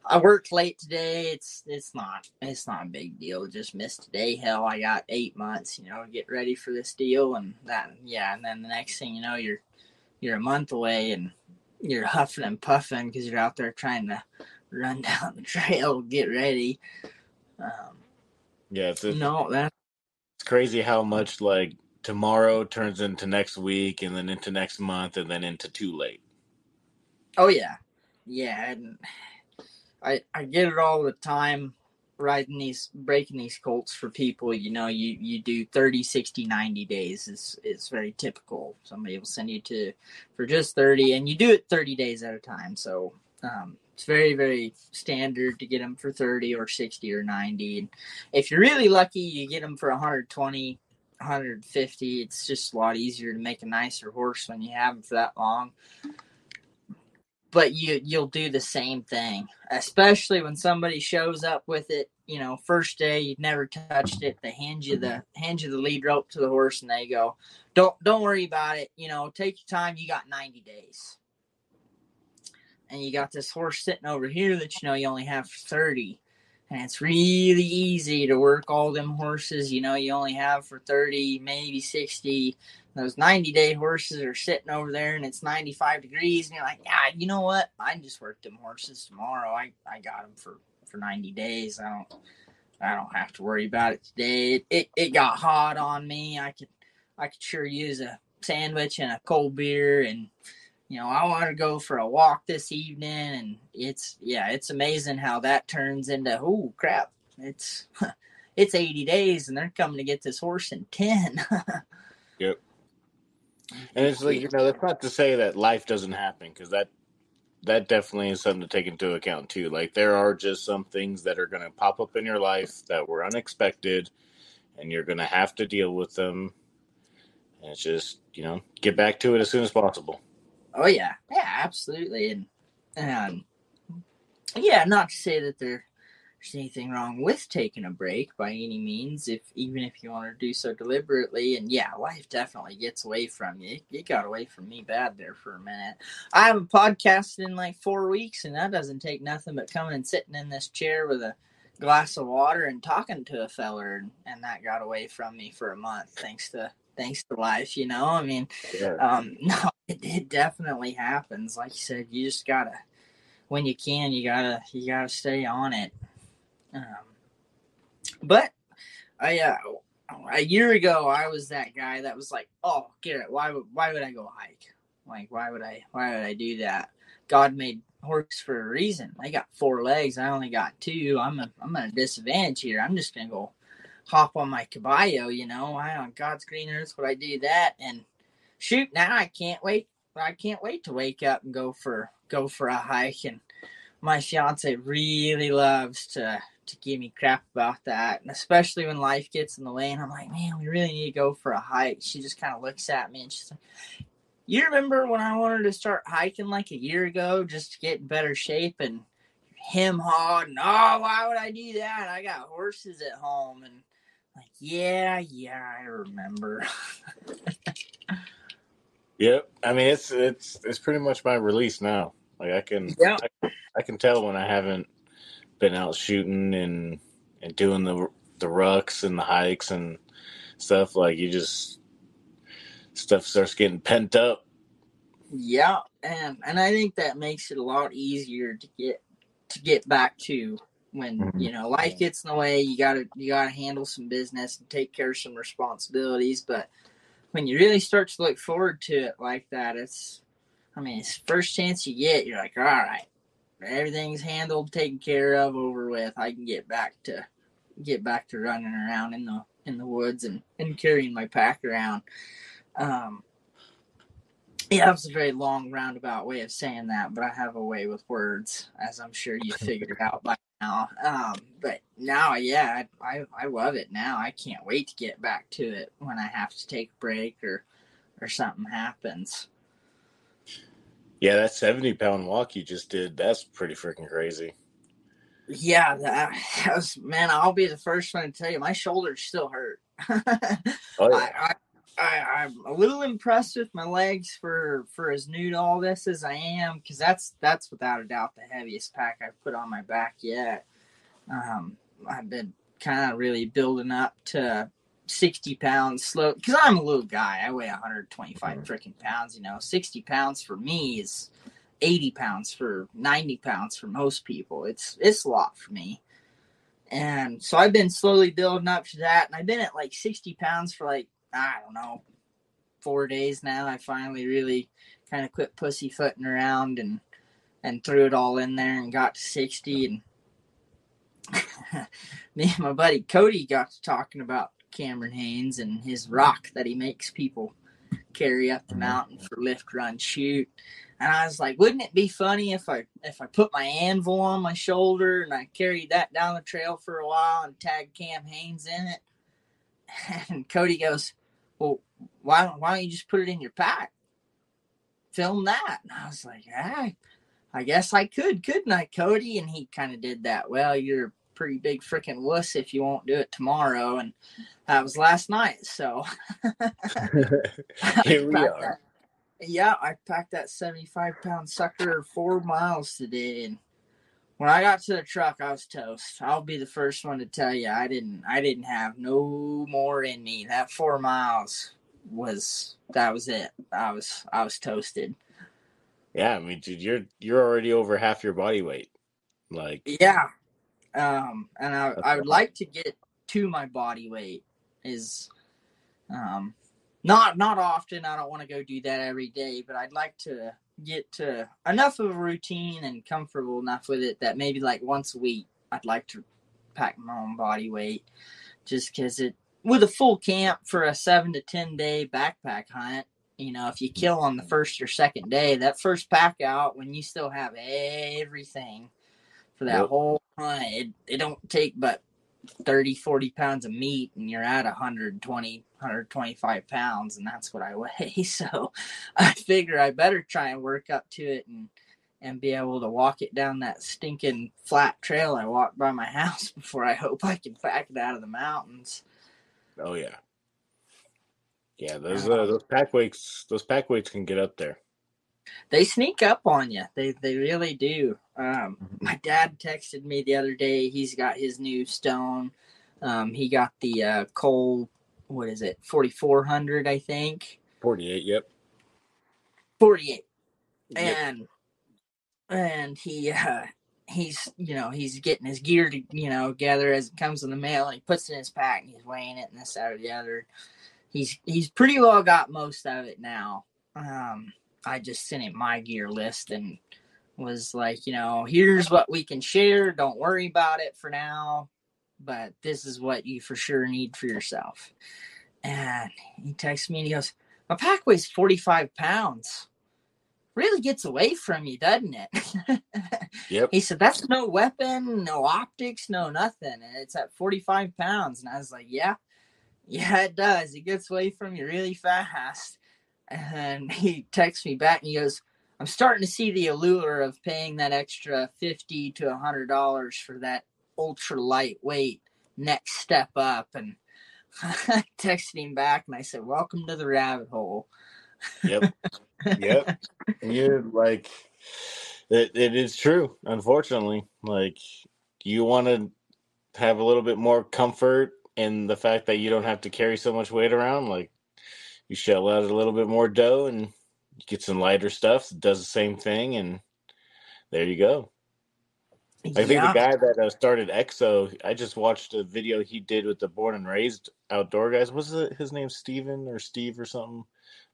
I worked late today. It's it's not it's not a big deal. Just missed today. Hell, I got eight months. You know, get ready for this deal, and that yeah, and then the next thing you know, you're you're a month away, and you're huffing and puffing because you're out there trying to run down the trail, get ready. Um, Yeah, it's, it's no, that crazy how much like tomorrow turns into next week, and then into next month, and then into too late. oh yeah, yeah, and I I get it all the time riding these breaking these colts for people you know you you do 30 60 90 days is is very typical somebody will send you to for just 30 and you do it 30 days at a time so um it's very very standard to get them for 30 or 60 or 90 and if you're really lucky you get them for 120 150 it's just a lot easier to make a nicer horse when you have them for that long. But you you'll do the same thing especially when somebody shows up with it you know first day you've never touched it they hand you the hand you the lead rope to the horse and they go don't don't worry about it you know take your time you got 90 days and you got this horse sitting over here that you know you only have 30 and it's really easy to work all them horses you know you only have for 30 maybe 60 those 90 day horses are sitting over there and it's 95 degrees and you're like yeah you know what? I just worked them horses tomorrow. I i got them for for 90 days. I don't i don't have to worry about it today. It it, it got hot on me. I could i could sure use a sandwich and a cold beer and you know i want to go for a walk this evening and it's yeah it's amazing how that turns into oh crap it's it's 80 days and they're coming to get this horse in 10 yep. And it's like you know, that's not to say that life doesn't happen because that that definitely is something to take into account too. Like there are just some things that are going to pop up in your life that were unexpected, and you're going to have to deal with them. And it's just you know, get back to it as soon as possible. Oh yeah, yeah, absolutely, and um, yeah, not to say that there's anything wrong with taking a break by any means, if even if you want to do so deliberately. And yeah, life definitely gets away from you. It got away from me bad there for a minute. I haven't podcasted in like four weeks, and that doesn't take nothing but coming and sitting in this chair with a glass of water and talking to a feller, and, and that got away from me for a month, thanks to thanks to life. You know, I mean, yeah. um, no, it, it definitely happens. Like you said, you just gotta when you can, you gotta you gotta stay on it. Um, but I uh, a year ago I was that guy that was like, "Oh, Garrett, why would why would I go hike? Like, why would I why would I do that? God made horse for a reason. I got four legs. I only got two. I'm a I'm at a disadvantage here. I'm just gonna go hop on my caballo. You know, I on God's green earth would I do that? And shoot, now I can't wait. I can't wait to wake up and go for go for a hike. And my fiance really loves to to give me crap about that, and especially when life gets in the way. And I'm like, man, we really need to go for a hike. She just kind of looks at me and she's like, "You remember when I wanted to start hiking like a year ago, just to get in better shape?" And him hawed, and oh, why would I do that? I got horses at home, and like, yeah, yeah, I remember. yep, I mean it's it's it's pretty much my release now. Like I can, yeah. I, I can tell when I haven't been out shooting and and doing the the rucks and the hikes and stuff. Like you just stuff starts getting pent up. Yeah, and and I think that makes it a lot easier to get to get back to when mm-hmm. you know life gets in the way. You gotta you gotta handle some business and take care of some responsibilities, but when you really start to look forward to it like that, it's I mean, it's first chance you get, you're like, all right, everything's handled, taken care of, over with. I can get back to get back to running around in the in the woods and, and carrying my pack around. Um, yeah, that's a very long roundabout way of saying that, but I have a way with words, as I'm sure you figured out by now. Um, but now, yeah, I, I, I love it now. I can't wait to get back to it when I have to take a break or or something happens. Yeah, that 70 pound walk you just did, that's pretty freaking crazy. Yeah, that, that, was, man, I'll be the first one to tell you, my shoulders still hurt. oh, yeah. I, I, am a little impressed with my legs for for as new to all this as I am, because that's that's without a doubt the heaviest pack I've put on my back yet. Um, I've been kind of really building up to 60 pounds slow because I'm a little guy. I weigh 125 mm-hmm. freaking pounds. You know, 60 pounds for me is 80 pounds for 90 pounds for most people. It's it's a lot for me. And so I've been slowly building up to that, and I've been at like 60 pounds for like I don't know four days now. I finally really kind of quit pussyfooting around and and threw it all in there and got to 60 and me and my buddy Cody got to talking about Cameron Hanes and his rock that he makes people carry up the mountain for lift, run, shoot. And I was like, wouldn't it be funny if I if I put my anvil on my shoulder and I carried that down the trail for a while and tagged Cam Hanes in it? And Cody goes, Well, why don't why don't you just put it in your pack? Film that. And I was like, ah, I guess I could, couldn't I, Cody? And he kind of did that. Well, you're a pretty big freaking wuss if you won't do it tomorrow. And that was last night. So here we are. That, yeah, I packed that 75 pound sucker four miles today. And when I got to the truck, I was toast. I'll be the first one to tell you I didn't I didn't have no more in me. That four miles was that was it. I was I was toasted. Yeah, I mean, dude, you're you're already over half your body weight. Like yeah, um, and I, I would like to get to my body weight is um not not often i don't want to go do that every day but i'd like to get to enough of a routine and comfortable enough with it that maybe like once a week i'd like to pack my own body weight just because it with a full camp for a seven to ten day backpack hunt you know if you kill on the first or second day that first pack out when you still have everything for that yep. whole hunt. It, it don't take but 30, 40 pounds of meat and you're at 120, 125 pounds. And that's what I weigh. So I figure I better try and work up to it and, and be able to walk it down that stinking flat trail I walked by my house before I hope I can pack it out of the mountains. Oh yeah, yeah. Those uh, those pack weights, those pack weights can get up there. They sneak up on you. They they really do. Um, Mm-hmm. my dad texted me the other day. He's got his new stone. Um, he got the uh, Cole. What is it? Forty four hundred, I think. Forty eight. Yep. Forty eight. Yep. and and he uh he's you know he's getting his gear to you know gather as it comes in the mail and he puts it in his pack and he's weighing it and this that or the other he's he's pretty well got most of it now um i just sent him my gear list and was like you know here's what we can share don't worry about it for now but this is what you for sure need for yourself and he texts me and he goes my pack weighs 45 pounds really gets away from you, doesn't it? Yep. he said, That's no weapon, no optics, no nothing. And it's at 45 pounds. And I was like, Yeah, yeah, it does. It gets away from you really fast. And he texts me back and he goes, I'm starting to see the allure of paying that extra 50 to $100 for that ultra lightweight next step up. And I texted him back and I said, Welcome to the rabbit hole. Yep. yep. You're like it, it is true, unfortunately. Like you want to have a little bit more comfort in the fact that you don't have to carry so much weight around. Like you shell out a little bit more dough and you get some lighter stuff that does the same thing and there you go. I think Yeah. the guy that uh, started EXO, I just watched a video he did with the Born and Raised outdoor guys. Was it his name Steven or Steve or something?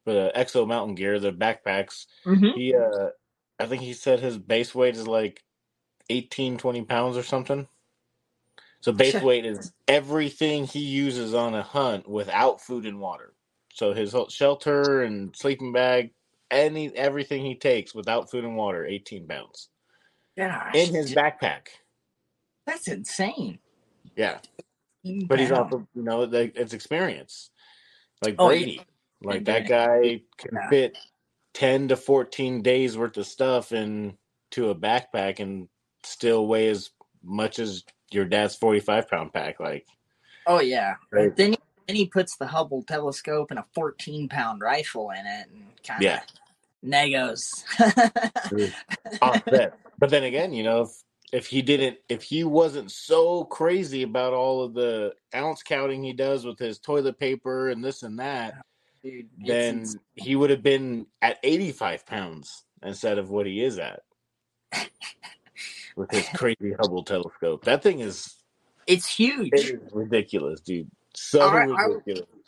But uh, EXO Mountain Gear, the backpacks. Mhm. He, uh, I think he said his base weight is like 18, 20 pounds or something. So base Sure. weight is everything he uses on a hunt without food and water. So his shelter and sleeping bag, any everything he takes without food and water, 18 pounds Gosh, in his backpack. that's insane. Yeah. But he's also, you know, like it's experience. Like Oh, yeah. Brady, like that guy can Yeah. fit ten to fourteen days worth of stuff into a backpack and still weigh as much as your dad's forty-five pound pack. Like, Oh yeah. Right. Then he, then he puts the Hubble telescope and a 14 pound rifle in it and kind of Yeah. Negos. but then again, you know, if if he didn't, if he wasn't so crazy about all of the ounce counting he does with his toilet paper and this and that, Dude, then he would have been at 85 pounds instead of what he is at with his crazy Hubble telescope. That thing is, it's huge. it is ridiculous, dude. So I- ridiculous. I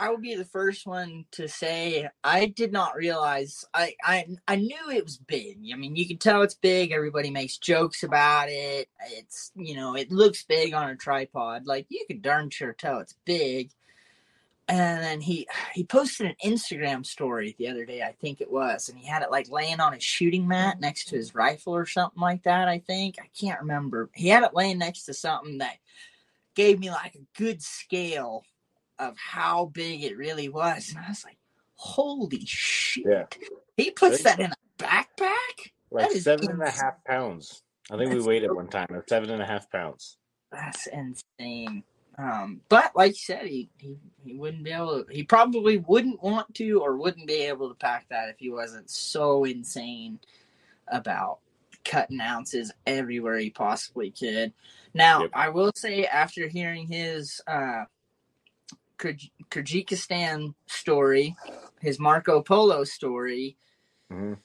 will be the first one to say I did not realize I, I I knew it was big. I mean, you can tell it's big. Everybody makes jokes about it. It's you know, it looks big on a tripod. Like you could darn sure tell it's big. And then he he posted an Instagram story the other day, I think it was, and he had it like laying on his shooting mat next to his rifle or something like that. I think I can't remember. He had it laying next to something that gave me like a good scale of how big it really was. And I was like, holy shit. Yeah. He puts that in a backpack? Like that is seven and a half pounds. I think we That's weighed it one time. At seven and a half pounds. That's insane. Um, but like you said, he, he he wouldn't be able to he probably wouldn't want to or wouldn't be able to pack that if he wasn't so insane about cutting ounces everywhere he possibly could. Now, Yep. I will say after hearing his uh Kyrgyzstan story, his Marco Polo story, Mhm.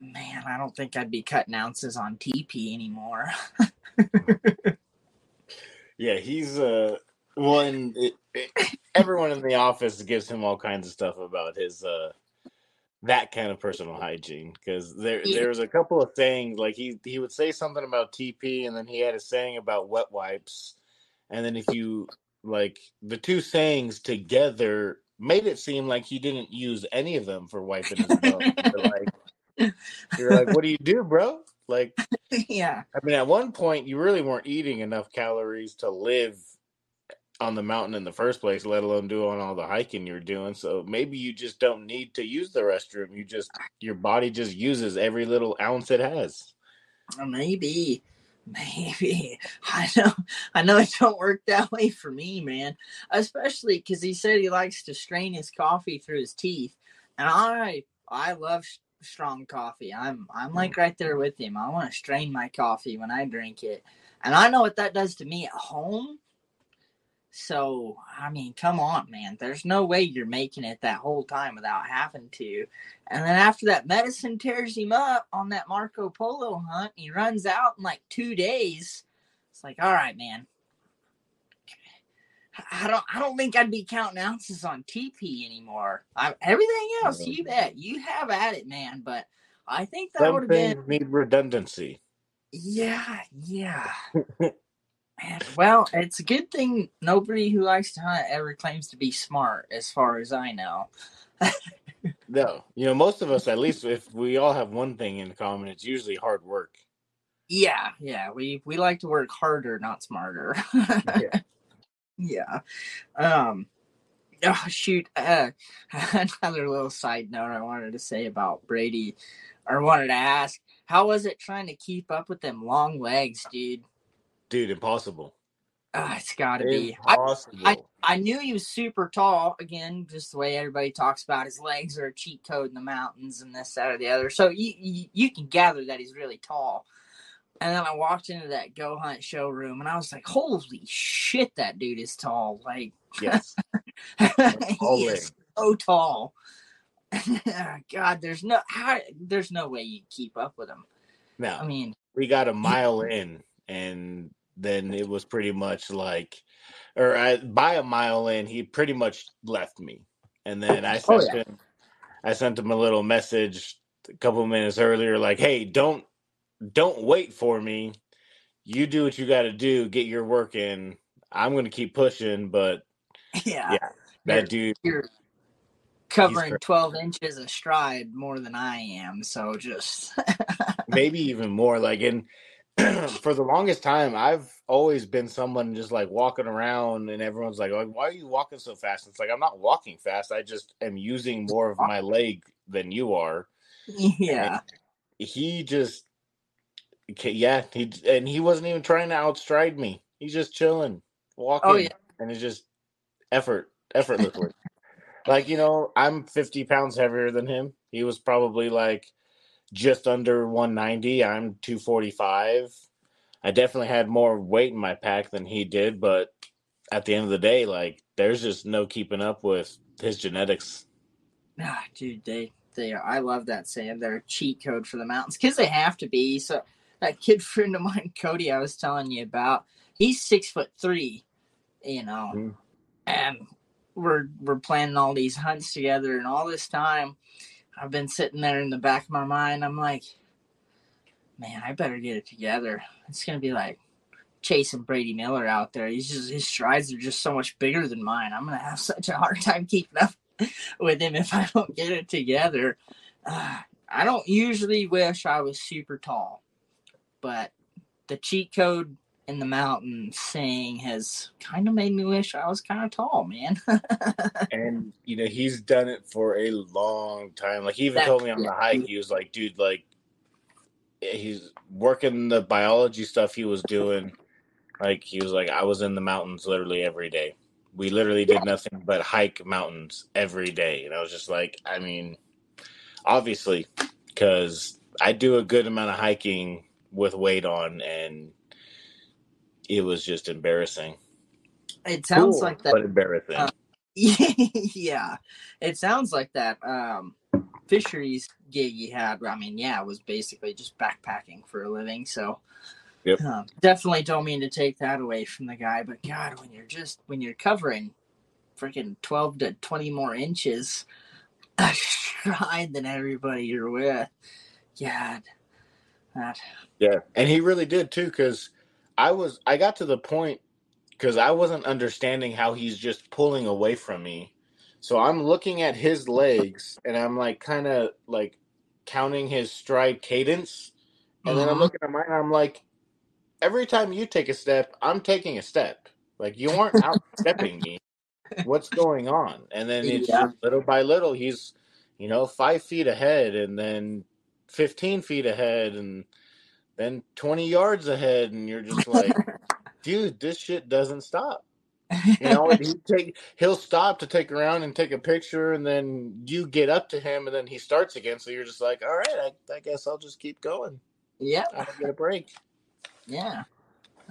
man, I don't think I'd be cutting ounces on TP anymore. Yeah, he's uh one. It, it, everyone in the office gives him all kinds of stuff about his uh that kind of personal hygiene because there Yeah. there was a couple of things like he he would say something about TP and then he had a saying about wet wipes and then if you like the two sayings together made it seem like he didn't use any of them for wiping his butt. You're like, you're like, what do you do, bro? Like, yeah. I mean, at one point, you really weren't eating enough calories to live on the mountain in the first place, let alone doing all the hiking you're doing. So maybe you just don't need to use the restroom. You just your body just uses every little ounce it has. Maybe, maybe. I know. I know it don't work that way for me, man. Especially because he said he likes to strain his coffee through his teeth, and I I love strong coffee. I'm I'm like right there with him. I want to strain my coffee when I drink it. And I know what that does to me at home. So, I mean, come on, man. There's no way you're making it that whole time without having to. And then after that medicine tears him up on that Marco Polo hunt, he runs out in like two days. It's like, all right, man. I don't I don't think I'd be counting ounces on TP anymore. I, everything else, you bet. You have at it, man. But I think that would have been need redundancy. Yeah, yeah. Man, well, it's a good thing nobody who likes to hunt ever claims to be smart, as far as I know. no, you know, most of us, at least, if we all have one thing in common, it's usually hard work. Yeah, yeah, we we like to work harder, not smarter. yeah. yeah. Um. Oh shoot! Uh, another little side note I wanted to say about Brady, or wanted to ask how was it trying to keep up with them long legs, dude? Dude, impossible. Oh, it's got to be. I, I, I knew he was super tall. Again, just the way everybody talks about his legs are a cheat code in the mountains and this, that, or the other. So you, you, you can gather that he's really tall. And then I walked into that Go Hunt showroom and I was like, holy shit, that dude is tall. Like, yes. he is so tall. Ah, God, there's no how there's no way you keep up with him. No, I mean we got a mile in, and then it was pretty much like, or I, by a mile in, he pretty much left me, and then I oh, sent oh, yeah. him, I sent him a little message a couple minutes earlier, like, "Hey, don't don't wait for me. You do what you got to do. Get your work in. I'm going to keep pushing, but yeah, yeah that you're, dude." You're covering 12 inches of stride more than I am. So just maybe even more. Like, in for the longest time, I've always been someone just like walking around, and everyone's like, why are you walking so fast? It's like, I'm not walking fast. I just am using more of my leg than you are. Yeah. And he just, yeah, he, and he wasn't even trying to outstride me. He's just chilling, oh, walking. Oh, yeah. And it's just effort, effortlessly. Like, you know, I'm 50 pounds heavier than him. He was probably like just under 190. I'm 245. I definitely had more weight in my pack than he did, but at the end of the day, like, there's just no keeping up with his genetics. Ah, dude, they they are. I love that saying. They're a cheat code for the mountains because they have to be. So that kid friend of mine, Cody, I was telling you about, he's six foot three, you know, mm. and we're we're planning all these hunts together, and all this time, I've been sitting there in the back of my mind. I'm like, man, I better get it together. It's gonna be like chasing Brady Miller out there. He's just his strides are just so much bigger than mine. I'm gonna have such a hard time keeping up with him if I don't get it together. Uh, I don't usually wish I was super tall, but the cheat code in the mountain saying has kind of made me wish I was kind of tall, man. and you know, he's done it for a long time. Like he even that, told me on the hike, he was like, dude, like eh, he's working the biology stuff he was doing. Like he was like, I was in the mountains literally every day. We literally did nothing but hike mountains every day. And I was just like, I mean, obviously, because I do a good amount of hiking with weight on and it was just embarrassing. It sounds cool, like that, but embarrassing. Uh, yeah, it sounds like that. Um, fisheries gig you had. I mean, yeah, it was basically just backpacking for a living. So, yep. Um, definitely don't mean to take that away from the guy. But God, when you're just when you're covering freaking twelve to twenty more inches a stride than everybody you're with, God, that. Yeah, and he really did too, because I was I got to the point because I wasn't understanding how he's just pulling away from me. So I'm looking at his legs and I'm like kind of like counting his stride cadence. And mm-hmm. then I'm mm-hmm. looking at mine I'm like, every time you take a step, I'm taking a step. Like you aren't outstepping me. What's going on? And then it's Yeah. just little by little, he's you know five feet ahead, and then fifteen feet ahead, and then twenty yards ahead, and you're just like, dude, this shit doesn't stop. You know, he take he'll stop to take around and take a picture, and then you get up to him, and then he starts again. So you're just like, all right, I, I guess I'll just keep going. yeah, I don't get a break. yeah.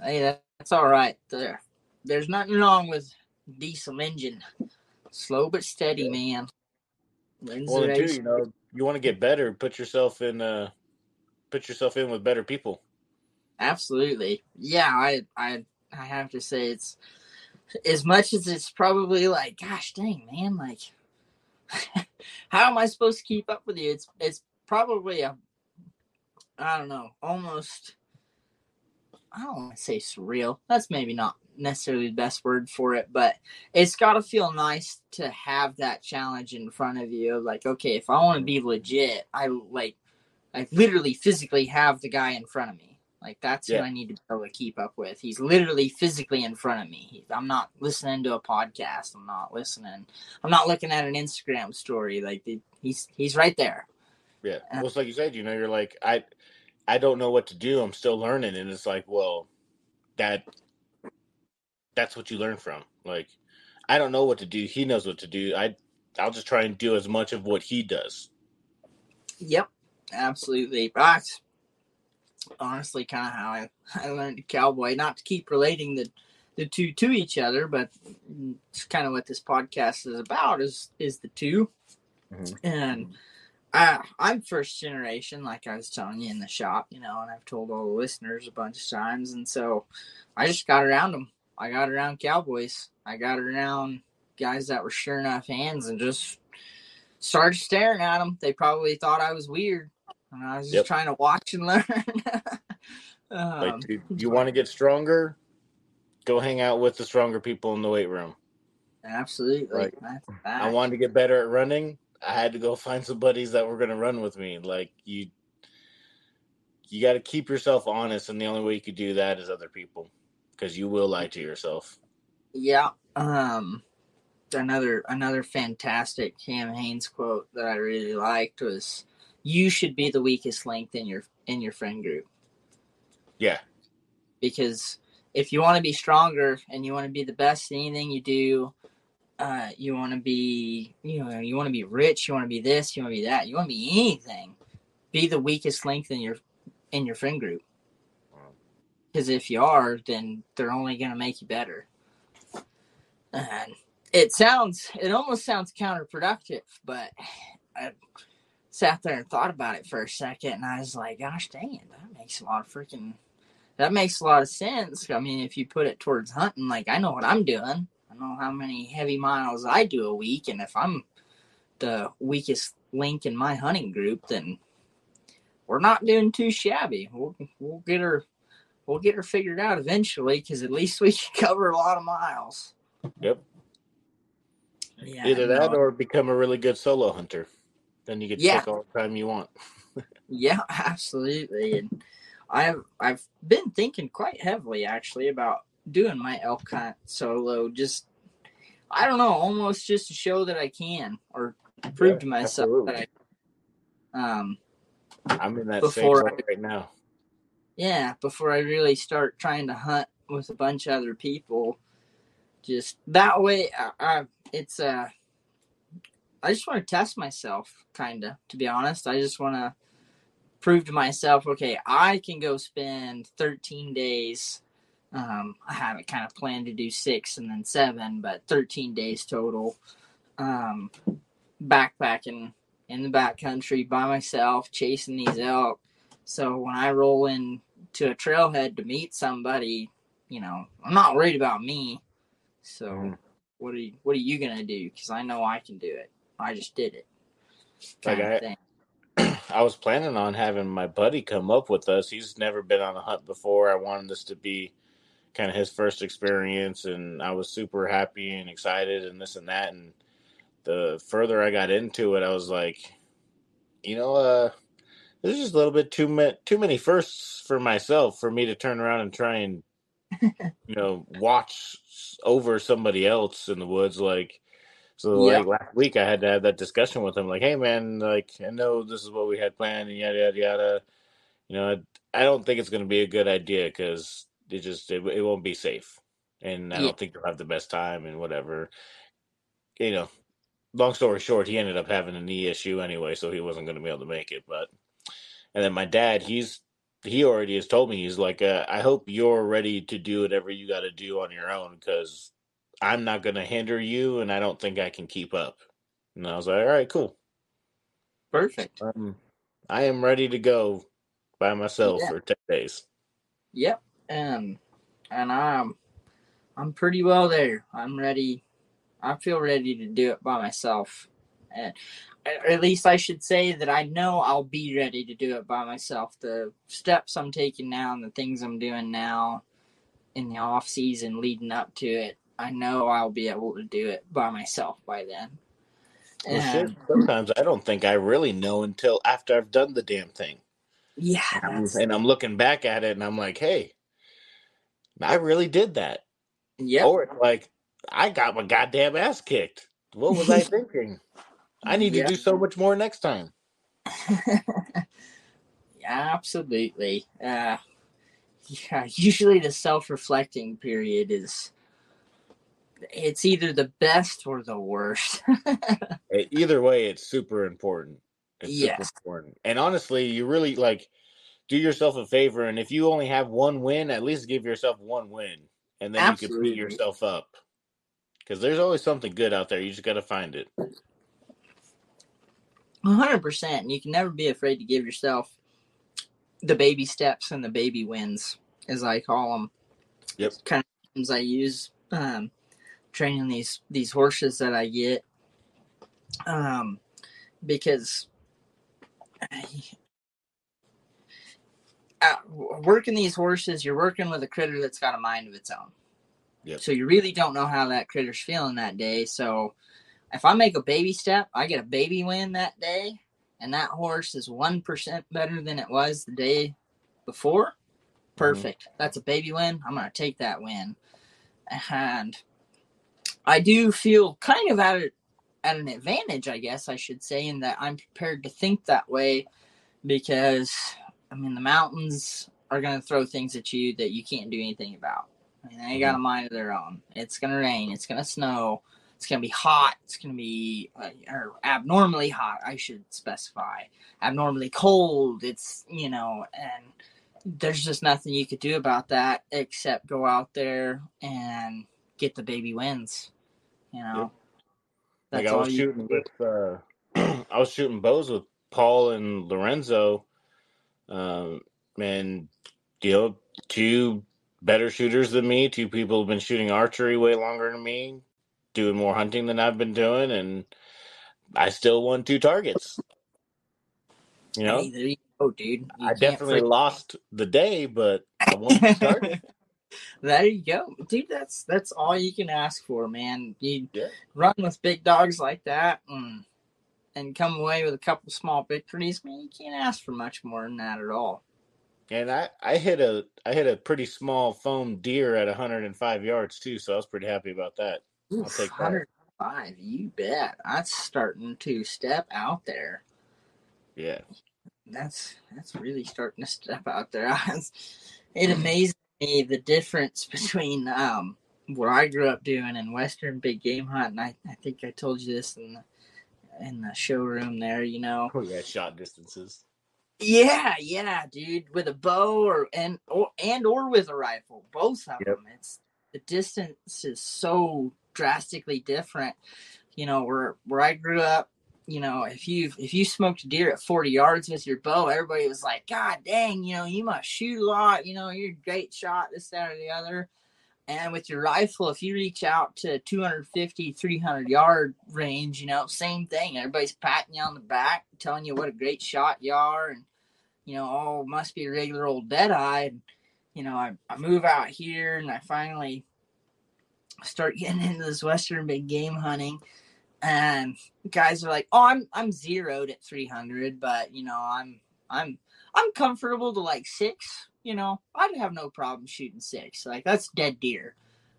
Hey, that- that's all right. There, there's nothing wrong with diesel engine. Slow but steady, man. Wins Well, too, you know, you want to get better. Put yourself in. Uh, put yourself in with better people. Absolutely. Yeah, I I I have to say it's as much as it's probably like, gosh dang, man, like how am I supposed to keep up with you? It's it's probably a I don't know, almost I don't want to say surreal. That's maybe not necessarily the best word for it, but it's got to feel nice to have that challenge in front of you. Like, okay, if I want to be legit, I like, I literally physically have the guy in front of me. Like, that's Yeah. who I need to be able to keep up with. He's literally physically in front of me. I'm not listening to a podcast. I'm not listening. I'm not looking at an Instagram story. Like, the- he's he's right there. Yeah. Well, it's like you said. You know, you're like, I, I don't know what to do. I'm still learning, and it's like, well, that, that's what you learn from. Like, I don't know what to do. He knows what to do. I, I'll just try and do as much of what he does. Yep, absolutely. That's honestly kind of how I, I learned to cowboy. Not to keep relating the the two to each other, but it's kind of what this podcast is about. Is is the 2 Mhm. and uh, I'm first generation, like I was telling you in the shop, you know, and I've told all the listeners a bunch of times, and so I just got around them. I got around cowboys. I got around guys that were sure enough hands, and just started staring at them. They probably thought I was weird, and I was just Yep. trying to watch and learn. Like, um, dude, you want to get stronger? Go hang out with the stronger people in the weight room. absolutely. Like, I wanted to get better at running. I had to go find some buddies that were going to run with me. Like you, you got to keep yourself honest, and the only way you could do that is other people, because you will lie to yourself. Yeah. Um another another fantastic Cam Hanes quote that I really liked was you should be the weakest link in your in your friend group. Yeah, Because if you want to be stronger and you want to be the best in anything you do, uh, you want to be you know, you want to be rich, you want to be this, you want to be that, you want to be anything. Be the weakest link in your in your friend group. Because if you are, then they're only going to make you better. And it sounds, it almost sounds counterproductive, but I sat there and thought about it for a second, and I was like, gosh dang it, that makes a lot of freaking, that makes a lot of sense. I mean, if you put it towards hunting, like I know what I'm doing. I know how many heavy miles I do a week, and if I'm the weakest link in my hunting group, then we're not doing too shabby. We'll we'll get her we'll get her figured out eventually because at least we can cover a lot of miles. Yep. Yeah, Either that or become a really good solo hunter. Then you get Yeah. take all the time you want. yeah, absolutely. And I've I've been thinking quite heavily actually about doing my elk hunt solo. Just I don't know, almost just to show that I can or prove Yeah, to myself absolutely. that I um I'm in that Before I- right now. yeah, before I really start trying to hunt with a bunch of other people. Just that way, I, I it's uh, I just want to test myself, kind of. To be honest, I just want to prove to myself, okay, I can go spend 13 days. Um, I haven't kind of planned to do six and then seven, but 13 days total. Um, backpacking in the backcountry by myself, chasing these elk. So when I roll in to a trailhead to meet somebody, you know, I'm not worried about me. So Mhm. what are you what are you gonna do? Because I know I can do it. I just did it. Like I- I was planning on having my buddy come up with us. He's never been on a hunt before. I wanted this to be kind of his first experience, and I was super happy and excited and this and that. And the further I got into it, I was like, you know, uh, this is just a little bit too many too many firsts for myself for me to turn around and try and you know, watch over somebody else in the woods. Like, so Yeah. like last week, I had to have that discussion with him. Like, hey man, like I know this is what we had planned, and yada yada yada. You know, I, I don't think it's going to be a good idea because it just it, it won't be safe, and I Yeah. don't think you'll have the best time and whatever. You know, long story short, he ended up having a knee issue anyway, so he wasn't going to be able to make it. But and then my dad, he's he already has told me he's like, uh, I hope you're ready to do whatever you got to do on your own because I'm not going to hinder you, and I don't think I can keep up. And I was like, all right, cool. Perfect. Um, I am ready to go by myself Yeah. for ten days. Yep. And and I'm I'm pretty well there. I'm ready. I feel ready to do it by myself. And at least I should say that I know I'll be ready to do it by myself. The steps I'm taking now and the things I'm doing now in the off season leading up to it, I know I'll be able to do it by myself by then. Well, And sometimes I don't think I really know until after I've done the damn thing. yeah, And I'm, looking back at it and I'm like, hey, I really did that. Yeah. Or like, I got my goddamn ass kicked. What was I thinking? I need Yeah. to do so much more next time. Yeah, absolutely. Uh, yeah, usually the self-reflecting period is it's either the best or the worst. Either way, it's super important. It's super Yes. important. And honestly, you really like do yourself a favor. And if you only have one win, at least give yourself one win. And then you can beat yourself up. Because there's always something good out there. You just got to find it. 100%. And you can never be afraid to give yourself the baby steps and the baby wins, as I call them. Yep. Kind of things I use um, training these these horses that I get, um, because uh, working these horses, you're working with a critter that's got a mind of its own. Yep. So you really don't know how that critter's feeling that day. So if I make a baby step, I get a baby win that day, and that horse is one percent better than it was the day before. Perfect. That's a baby win. I'm gonna take that win, and I do feel kind of at a, at an advantage, I guess I should say, in that I'm prepared to think that way because I mean the mountains are gonna throw things at you that you can't do anything about. I mean, they got a mind of their own. It's gonna rain. It's gonna snow. It's gonna be hot. It's gonna be uh, or abnormally hot. I should specify. Abnormally cold. It's you know, and there's just nothing you could do about that except go out there and get the baby wins. You know, Yep. that's like I all was you. shooting with, uh, I was shooting bows with Paul and Lorenzo, um, and you know, two better shooters than me. Two people have been shooting archery way longer than me, doing more hunting than I've been doing, and I still won two targets. You know, Hey, there you go, dude. You I definitely freaking- lost the day, but I won two targets. there you go, dude. That's that's all you can ask for, man. You Yeah. run with big dogs like that, and and come away with a couple small victories. Man, you can't ask for much more than that at all. And I, I hit a I hit a pretty small foam deer at 105 yards too, so I was pretty happy about that. I'll take that. 105, you bet. That's starting to step out there. Yeah. That's that's really starting to step out there. it amazes me the difference between um what I grew up doing in Western big game hunting. I, I think I told you this in the in the showroom there, you know. Oh yeah, shot distances. Yeah, yeah, dude, with a bow or and or and or with a rifle, both of Yep. them. It's the distance is so drastically different. You know, where where I grew up, you know, if you if you smoked a deer at forty yards with your bow, everybody was like, "God dang, you know, you must shoot a lot. You know, you're a great shot, this, that, or the other." And with your rifle, if you reach out to 250, 300 yard range, you know, same thing. Everybody's patting you on the back, telling you what a great shot you are, and you know, oh, must be a regular old dead eye. And, you know, I, I move out here and I finally start getting into this Western big game hunting. And guys are like, oh, I'm I'm zeroed at 300, but you know, I'm I'm I'm comfortable to like six you know, I'd have no problem shooting six. Like that's dead deer.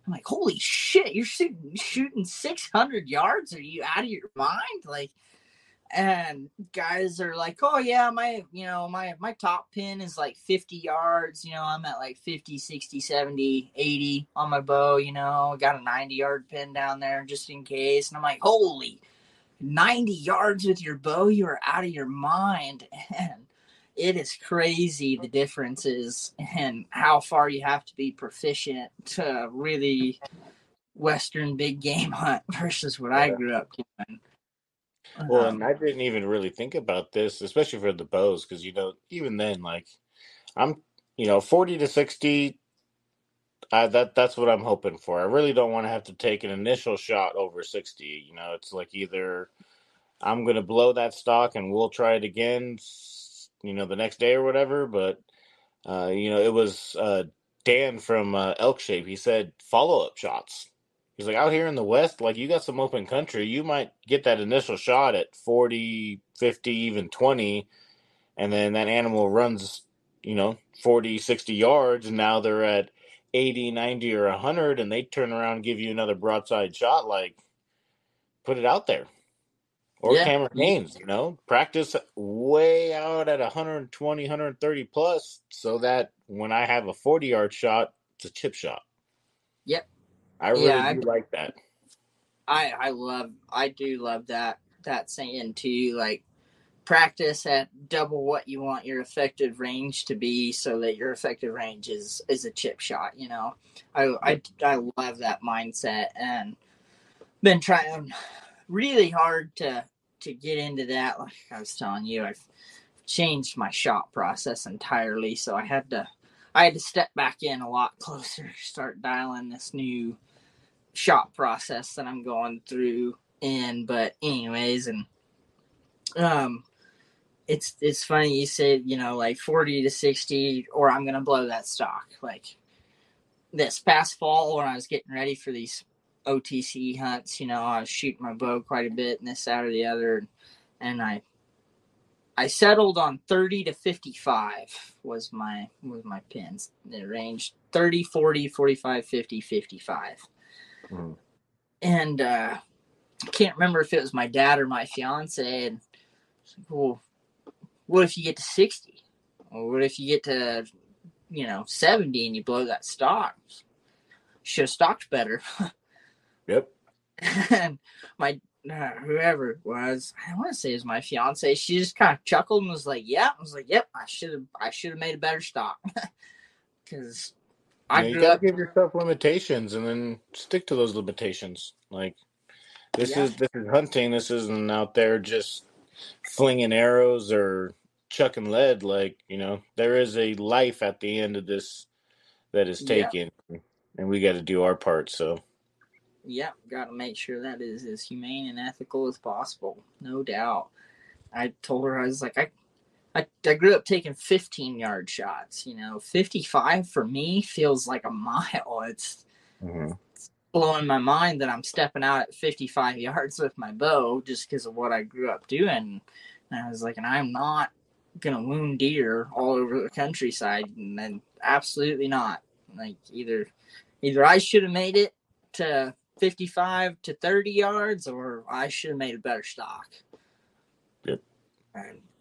I'm like, holy shit, you're shooting shooting 600 yards? Are you out of your mind? Like, and guys are like, oh yeah, my you know my my top pin is like 50 yards. You know, I'm at like 50, 60, 70, 80 on my bow. You know, I got a 90 yard pin down there just in case. And I'm like, holy. 90 yards with your bow, you are out of your mind. And it is crazy the differences and how far you have to be proficient to really Western big game hunt versus what I grew up doing. Well, and um, I didn't even really think about this, especially for the bows, because you know, even then, like I'm, you know, forty to sixty. I, that that's what I'm hoping for. I really don't want to have to take an initial shot over sixty. You know, it's like either I'm going to blow that stalk and we'll try it again you know, the next day or whatever. But uh, you know, it was uh, Dan from uh, Elk Shape. He said follow up shots. He's like out here in the West, like you got some open country, you might get that initial shot at 40, 50, even 20, and then that animal runs, you know, 40, 60 yards, and now they're at 80, 90, or 100, and they turn around and give you another broadside shot. Like, put it out there or yeah. Cameron Hanes, you know, practice way out at 120, 130 plus so that when I have a 40 yard shot, it's a chip shot. Yep. I really yeah, do I, like that. I I love I do love that that saying too like practice at double what you want your effective range to be so that your effective range is is a chip shot, you know. I I I love that mindset and been trying really hard to to get into that, like I was telling you, I've changed my shot process entirely. So I had to I had to step back in a lot closer, start dialing this new shot process that I'm going through in. But anyways, and um it's it's funny you said, you know, like forty to sixty or I'm gonna blow that stalk. Like this past fall when I was getting ready for these OTC hunts. You know, I was shooting my bow quite a bit, and this, that, or the other, and I I settled on 30 to 55 was my was my pins. It ranged 30, 40, 45, 50, 55. Mm. And uh I can't remember if it was my dad or my fiance and well what if you get to 60? Or what if you get to you know 70 and you blow that stalk? Should have stalked better. Yep. and my uh, whoever it was, I want to say it was my fiance. She just kind of chuckled and was like, "Yeah." I was like, "Yep, I should have. I should have made a better stalk." Because I you gotta give yourself limitations and then stick to those limitations. Like this yeah. is this is hunting. This isn't out there just flinging arrows or chucking lead. Like you know, there is a life at the end of this that is taken, yeah. and we got to do our part. So Yep, got to make sure that is as humane and ethical as possible, no doubt. I told her I was like I, I, I grew up taking 15 yard shots. You know, 55 for me feels like a mile. It's, mm-hmm. it's blowing my mind that I'm stepping out at 55 yards with my bow just because of what I grew up doing. And I was like, and I'm not gonna wound deer all over the countryside, and then absolutely not. Like either, either I should have made it to 55 to 30 yards, or I should have made a better stalk. Yep.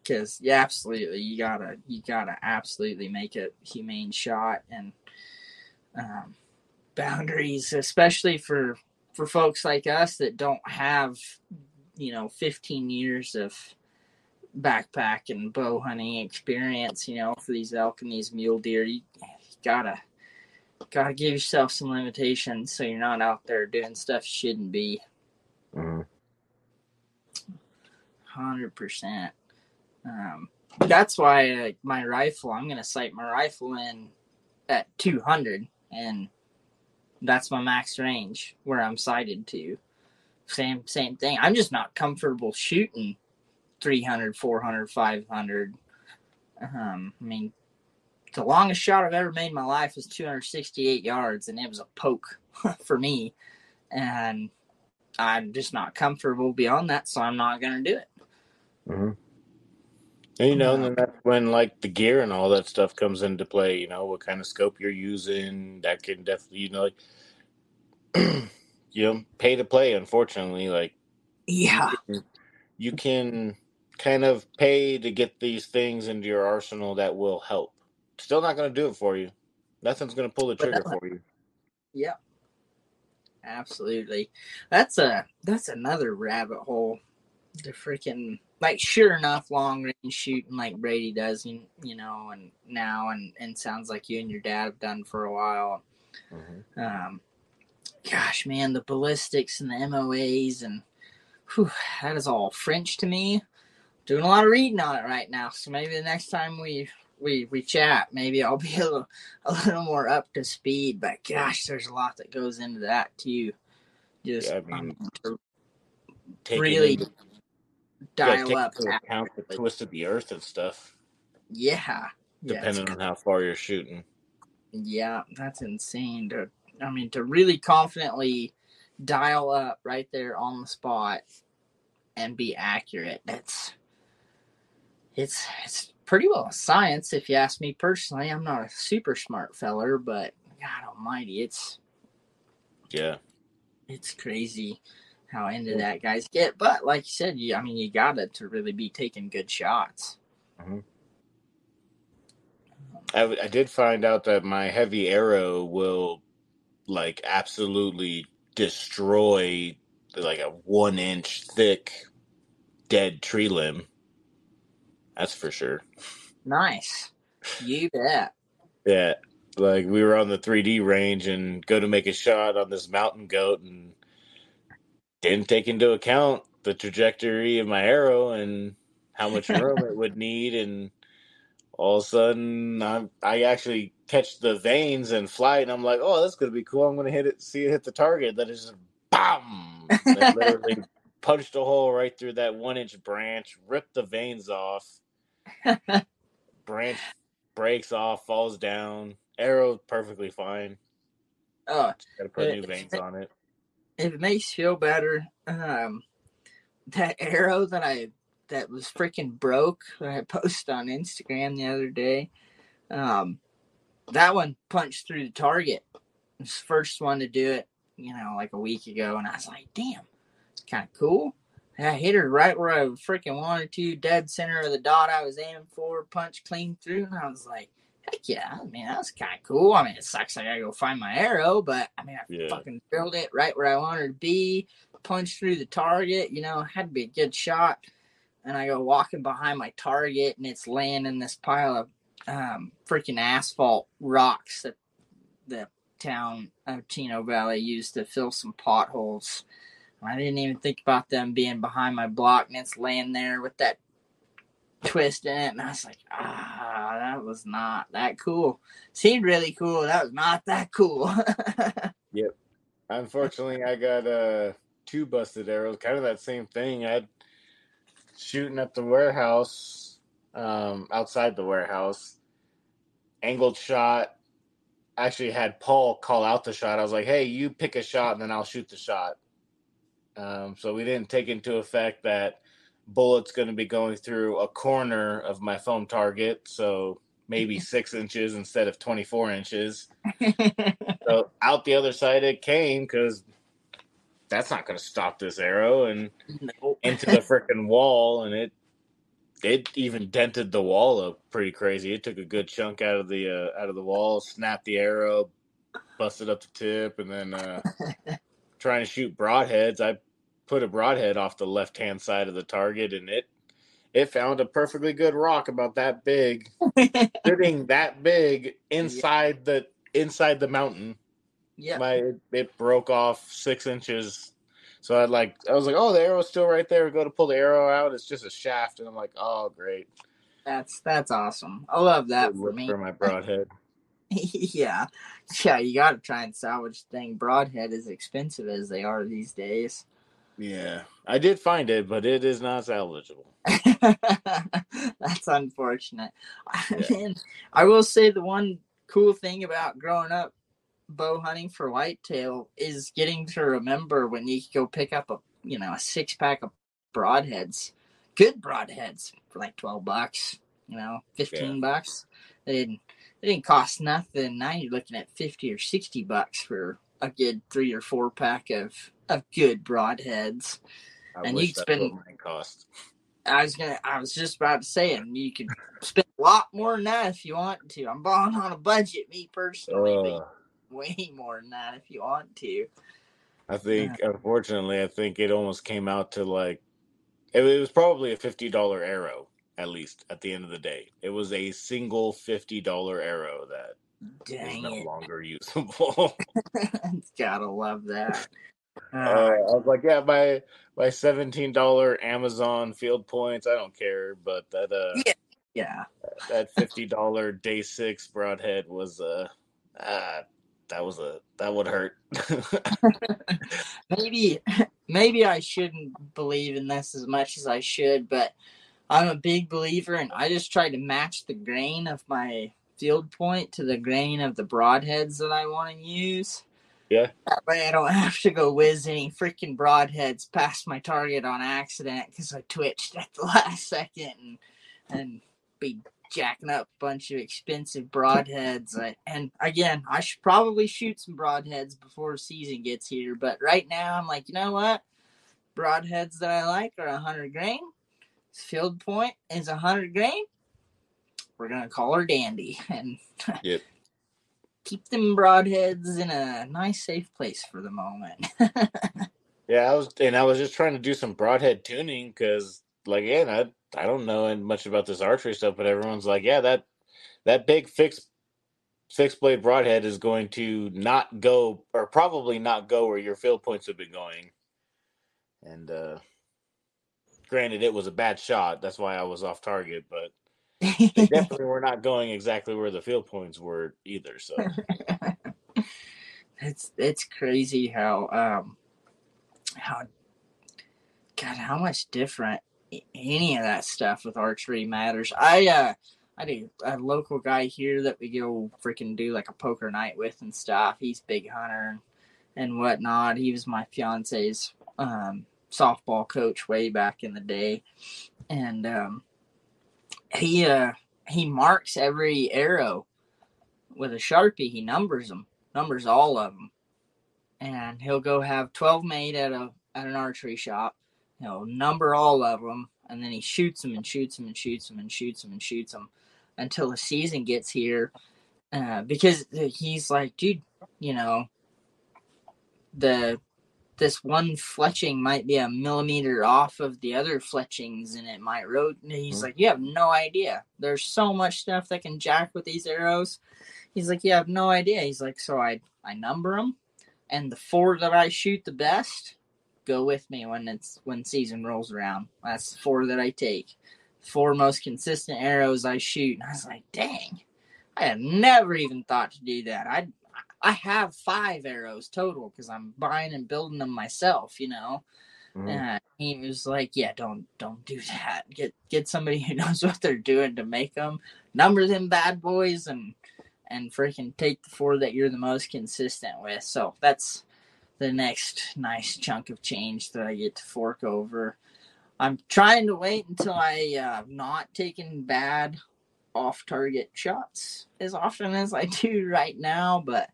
Because yeah, absolutely, you gotta you gotta absolutely make a humane shot and um, boundaries, especially for for folks like us that don't have you know 15 years of backpack and bow hunting experience. You know, for these elk and these mule deer, you, you gotta gotta give yourself some limitations so you're not out there doing stuff you shouldn't be. Mm-hmm. 100%. Um, that's why uh, my rifle, I'm gonna sight my rifle in at 200, and that's my max range where I'm sighted to. Same same thing. I'm just not comfortable shooting 300, 400, 500. Um, I mean, the longest shot I've ever made in my life was 268 yards, and it was a poke for me. And I'm just not comfortable beyond that, so I'm not going to do it. Mm-hmm. You know, and then that's when like the gear and all that stuff comes into play. You know, what kind of scope you're using. That can definitely, you know, like you know, pay to play. Unfortunately, like Yeah. you can kind of pay to get these things into your arsenal that will help. Still not going to do it for you. Nothing's going to pull the trigger for you. Yep, absolutely. That's a that's another rabbit hole. The freaking like sure enough long range shooting like Brady does, you, you know, and now and and sounds like you and your dad have done for a while. Mhm. Um, gosh, man, the ballistics and the MOAs and whew, that is all French to me. Doing a lot of reading on it right now, so maybe the next time we we we chat, maybe I'll be a little a little more up to speed. But gosh, there's a lot that goes into that too. Just Yeah, I mean, um, taking really into, dial up. account the twist of the earth and stuff, Yeah, yeah, depending on how far you're shooting. Yeah, that's insane. To I mean, to really confidently dial up right there on the spot and be accurate. That's it's it's pretty well a science, if you ask me personally. I'm not a super smart feller, but God Almighty, it's Yeah. it's crazy how into that guys get. But like you said, you I mean, you got it to really be taking good shots. Mm-hmm. Um, I I did find out that my heavy arrow will like absolutely destroy like a one inch thick dead tree limb. That's for sure. Nice, you bet. Yeah. Like we were on the 3D range and go to make a shot on this mountain goat and didn't take into account the trajectory of my arrow and how much room it would need and all of a sudden I, I actually catch the vanes and flight and I'm like, oh, that's gonna be cool. I'm gonna hit it, see it hit the target. That is just bam! It literally punched a hole right through that one inch branch, ripped the vanes off. branch breaks off, falls down. Arrow perfectly fine. Oh, Just gotta put Uh, new vanes on it. If it makes you feel better, um, that arrow that I that was freaking broke that I posted on Instagram the other day, um, that one punched through the target. It was the first one to do it, you know, like a week ago, and I was like, damn, it's kind of cool. And I hit her right where I freaking wanted to, dead center of the dot I was aiming for, punch clean through, and I was like, heck yeah, I mean, that was kind of cool. I mean, it sucks I gotta go find my arrow, but I mean, I Yeah. fucking drilled it right where I wanted to be, punched through the target, you know, had to be a good shot. And I go walking behind my target, and it's laying in this pile of um, freaking asphalt rocks that the town of Chino Valley used to fill some potholes. I didn't even think about them being behind my block, and it's laying there with that twist in it. And I was like, ah, was not that cool. Seemed really cool. That was not that cool. Yep. Unfortunately, I got uh two busted arrows. Kind of that same thing. I had shooting at the warehouse, um, outside the warehouse, angled shot. Actually, had Paul call out the shot. I was like, "Hey, you pick a shot, and then I'll shoot the shot." Um, so we didn't take into effect that bullet's going to be going through a corner of my foam target, so maybe six inches instead of twenty-four inches. So out the other side it came because that's not going to stop this arrow and no. into the freaking wall, and it it even dented the wall up pretty crazy. It took a good chunk out of the uh, out of the wall, snapped the arrow, busted up the tip, and then uh, trying to shoot broadheads. I put a broadhead off the left hand side of the target, and it it found a perfectly good rock about that big, sitting that big inside the inside the mountain yeah. my it, broke off six inches. So I like I was like, oh, the arrow's still right there. We go to pull the arrow out. It's just a shaft, and I'm like, oh, great. That's that's awesome. I love that for me. for my broadhead. yeah. Yeah, you gotta try and salvage thing. Broadhead as expensive as they are these days. yeah, I did find it, but it is not salvageable. That's unfortunate. Yeah. Man, I will say the one cool thing about growing up bow hunting for whitetail is getting to remember when you go pick up a you know a six pack of broadheads good broadheads for like 12 bucks, you know, 15 yeah. bucks. They didn't it didn't cost nothing. Now you're looking at 50 or 60 bucks for a good three or four pack of, of good broadheads. I and you spend cost. I was gonna. I was just about to say, and you could spend a lot more than that if you want to. I'm balling on a budget, me personally, uh, way more than that if you want to. I think, uh, unfortunately, I think it almost came out to like it, it was probably a fifty dollar arrow at least at the end of the day. It was a single fifty dollar arrow that is no it. longer usable. Gotta love that. Uh, I was like, yeah, my my seventeen dollar Amazon field points, I don't care, but that uh, yeah, yeah. that fifty dollar day six broadhead was uh, uh that was a that would hurt. maybe maybe I shouldn't believe in this as much as I should, but I'm a big believer, and I just try to match the grain of my field point to the grain of the broadheads that I want to use. Yeah. That way I don't have to go whiz any freaking broadheads past my target on accident because I twitched at the last second and, and be jacking up a bunch of expensive broadheads. I, and again, I should probably shoot some broadheads before season gets here, but right now I'm like, you know what? Broadheads that I like are 100 grain field point is a hundred grain, we're gonna call her Dandy and yep. Keep them broadheads in a nice, safe place for the moment. yeah, I was, and I was just trying to do some broadhead tuning because, like, again, I I don't know much about this archery stuff, but everyone's like, yeah, that that big fixed fixed blade broadhead is going to not go, or probably not go where your field points have been going, and uh Granted, it was a bad shot. That's why I was off target, but they definitely were not going exactly where the field points were either. So it's it's crazy how um how God how much different any of that stuff with archery matters. I uh I do a local guy here that we go freaking do like a poker night with and stuff. He's big hunter and, and whatnot. He was my fiance's um softball coach way back in the day, and um, he uh, he marks every arrow with a sharpie. He numbers them, numbers all of them, and he'll go have twelve made at a at an archery shop. He'll number all of them, and then he shoots them and shoots them and shoots them and shoots them and shoots them until the season gets here. Uh, because he's like, dude, you know, the this one fletching might be a millimeter off of the other fletchings and it might rotate. He's mm-hmm. like, You have no idea. There's so much stuff that can jack with these arrows. He's like, You have no idea. He's like, So I, I number them, and the four that I shoot the best go with me when it's when season rolls around. That's the four that I take. Four most consistent arrows I shoot. And I was like, Dang, I had never even thought to do that. I I have five arrows total because I'm buying and building them myself, you know. Mm-hmm. And he was like, "Yeah, don't don't do that. Get get somebody who knows what they're doing to make them. Number them bad boys and and freaking take the four that you're the most consistent with." So that's the next nice chunk of change that I get to fork over. I'm trying to wait until I uh, not taking bad off target shots as often as I do right now, but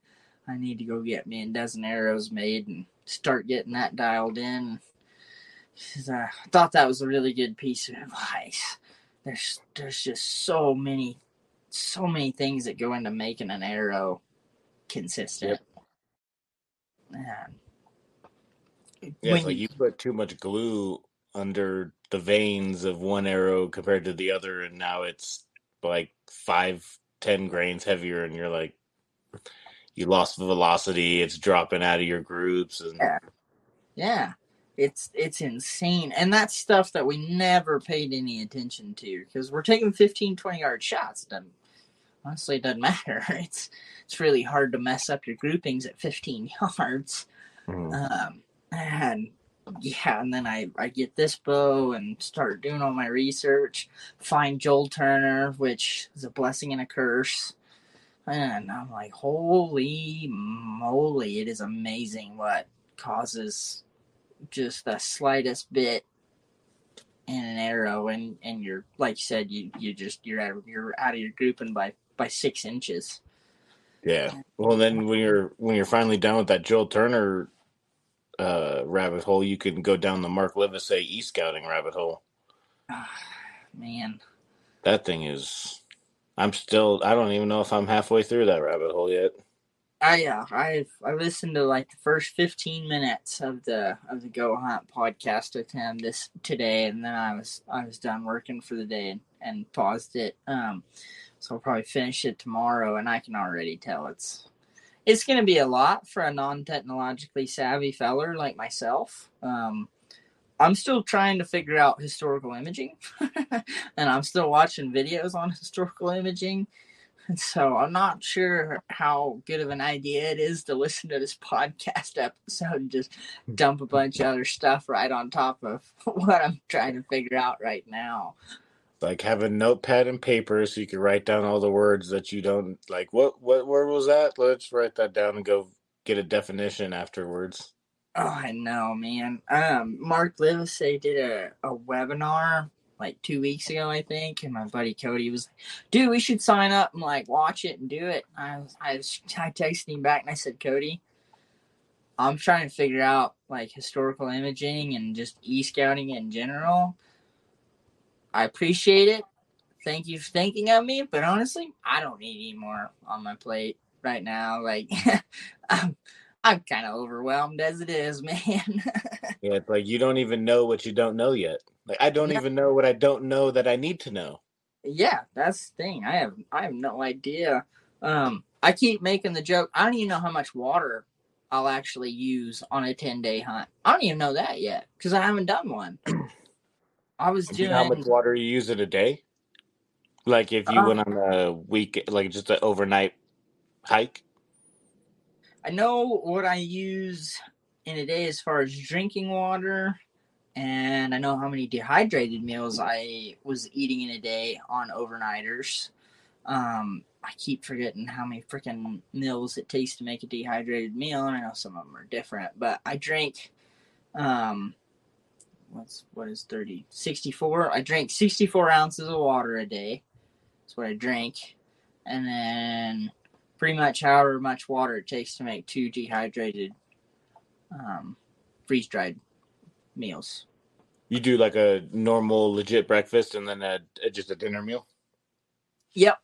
I need to go get me a dozen arrows made and start getting that dialed in. I thought that was a really good piece of advice. There's there's just so many so many things that go into making an arrow consistent. Yep. yeah, like you put too much glue under the vanes of one arrow compared to the other, and now it's like five, ten grains heavier, and you're like, you lost the velocity. It's dropping out of your groups, and yeah, yeah. It's it's insane, and that's stuff that we never paid any attention to because we're taking 15, 20 yard shots. Doesn't honestly it doesn't matter. It's it's really hard to mess up your groupings at 15 yards. Mm-hmm. Um, and yeah, and then I, I get this bow and start doing all my research. Find Joel Turner, which is a blessing and a curse. And I'm like, holy moly, it is amazing what causes just the slightest bit and an arrow, and and you're like you said, you you just you're out of you're out of your grouping by by six inches. Yeah. Well, then when you're when you're finally done with that Joel Turner uh, rabbit hole, you can go down the Mark Livesay e scouting rabbit hole. Man, That thing is. I'm still. I don't even know if I'm halfway through that rabbit hole yet. I yeah, I've I listened to like the first fifteen minutes of the of the Go Hunt podcast with him this today, and then I was I was done working for the day and, and paused it. Um, so I'll probably finish it tomorrow, and I can already tell it's it's going to be a lot for a non technologically savvy feller like myself. Um, I'm still trying to figure out historical imaging, and I'm still watching videos on historical imaging. And so I'm not sure how good of an idea it is to listen to this podcast episode and just dump a bunch of other stuff right on top of what I'm trying to figure out right now. Like have a notepad and paper so you can write down all the words that you don't like. What what word was that? Let's write that down and go get a definition afterwards. Oh, I know, man. Um, Mark Livesay did a, a webinar like two weeks ago, I think, and my buddy Cody was like, "Dude, we should sign up and like watch it and do it." I was, I was, I texted him back and I said, "Cody, I'm trying to figure out like historical imaging and just e scouting in general. I appreciate it. Thank you for thinking of me, but honestly, I don't need any more on my plate right now. Like, I'm, I'm kind of overwhelmed as it is, man. Yeah, it's like you don't even know what you don't know yet. Like I don't Yeah. even know what I don't know that I need to know. yeah, that's the thing. I have, I have no idea. Um, I keep making the joke. I don't even know how much water I'll actually use on a 10 day hunt. I don't even know that yet because I haven't done one. I was doing how much water you use in a day? Like if you Uh, went on a week, like just an overnight hike. I know what I use in a day as far as drinking water, and I know how many dehydrated meals I was eating in a day on overnighters. Um, I keep forgetting how many freaking meals it takes to make a dehydrated meal, and I know some of them are different, but I drink, um, what's what is 30 64 i drink 64 ounces of water a day. That's what i drink and then pretty much however much water it takes to make two dehydrated um, freeze dried meals You do like a normal, legit breakfast and then a, just a dinner meal. yep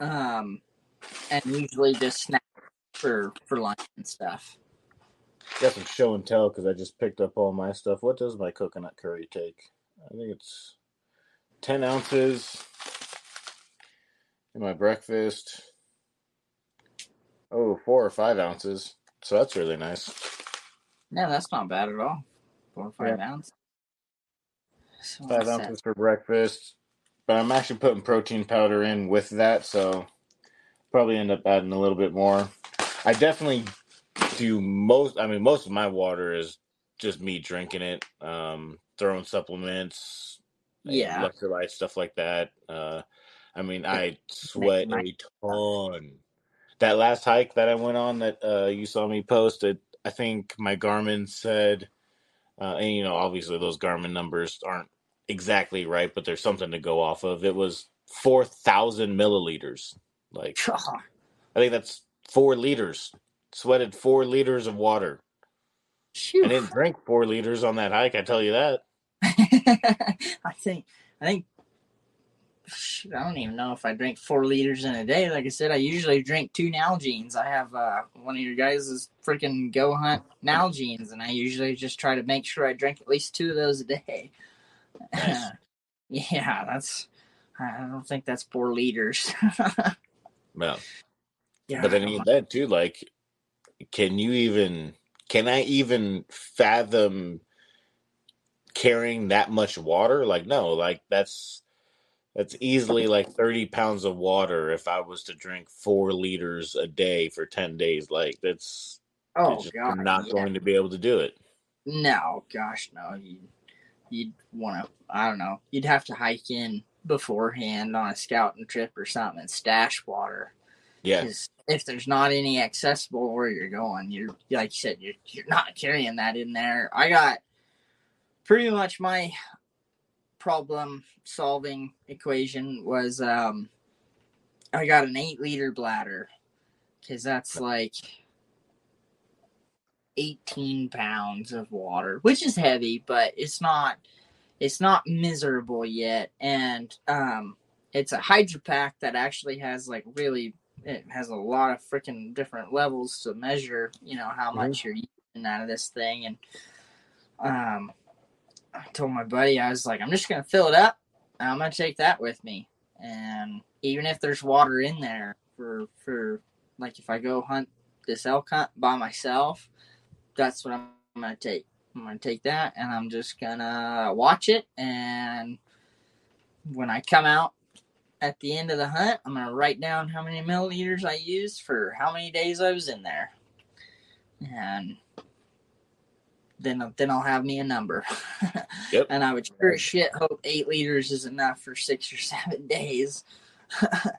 um, and usually just snack for for lunch and stuff Got some show and tell because I just picked up all my stuff. What does my coconut curry take? I think it's ten ounces in my breakfast. Oh, four or five ounces. So that's really nice. yeah that's not bad at all four or five ounces so Five what's that? ounces for breakfast. But I'm actually putting protein powder in with that, so probably end up adding a little bit more. I definitely do most. I mean, most of my water is just me drinking it, um, throwing supplements, yeah electrolytes, stuff like that. Uh, I mean, I sweat a ton. That last hike that I went on that uh, you saw me post, it, I think my Garmin said, uh, and you know, obviously those Garmin numbers aren't exactly right, but there's something to go off of. It was 4,000 milliliters. Like, I think that's four liters. Sweated four liters of water. Phew. I didn't drink four liters on that hike, I tell you that. I think I think I don't even know if I drink four liters in a day. Like I said, I usually drink two Nalgene's. I have uh, one of your guys' freaking go hunt Nalgene's, and I usually just try to make sure I drink at least two of those a day. Nice. yeah, that's. I don't think that's four liters. Well, yeah, but then even that too, like, can you even, can I even fathom carrying that much water? Like, no, like that's, that's easily like 30 pounds of water if I was to drink four liters a day for 10 days. Like, that's, oh just god, not yeah. going to be able to do it. No, gosh, no. You, you'd want to. I don't know. You'd have to hike in beforehand on a scouting trip or something and stash water. Yeah. If there's not any accessible where you're going, you're like you said, you're you're not carrying that in there. I got pretty much my problem solving equation was um, I got an eight liter bladder because that's like 18 pounds of water, which is heavy, but it's not it's not miserable yet. And um, it's a hydro pack that actually has like really it has a lot of freaking different levels to measure, you know, how much mm-hmm. you're using out of this thing. And um, I told my buddy, I was like, I'm just gonna fill it up. And I'm gonna take that with me, and even if there's water in there for for like if I go hunt this elk hunt by myself, that's what I'm gonna take. I'm gonna take that, and I'm just gonna watch it. And when I come out at the end of the hunt, I'm gonna write down how many milliliters I used for how many days I was in there, and then then I'll have me a number. yep. And I would sure as shit hope eight liters is enough for six or seven days. I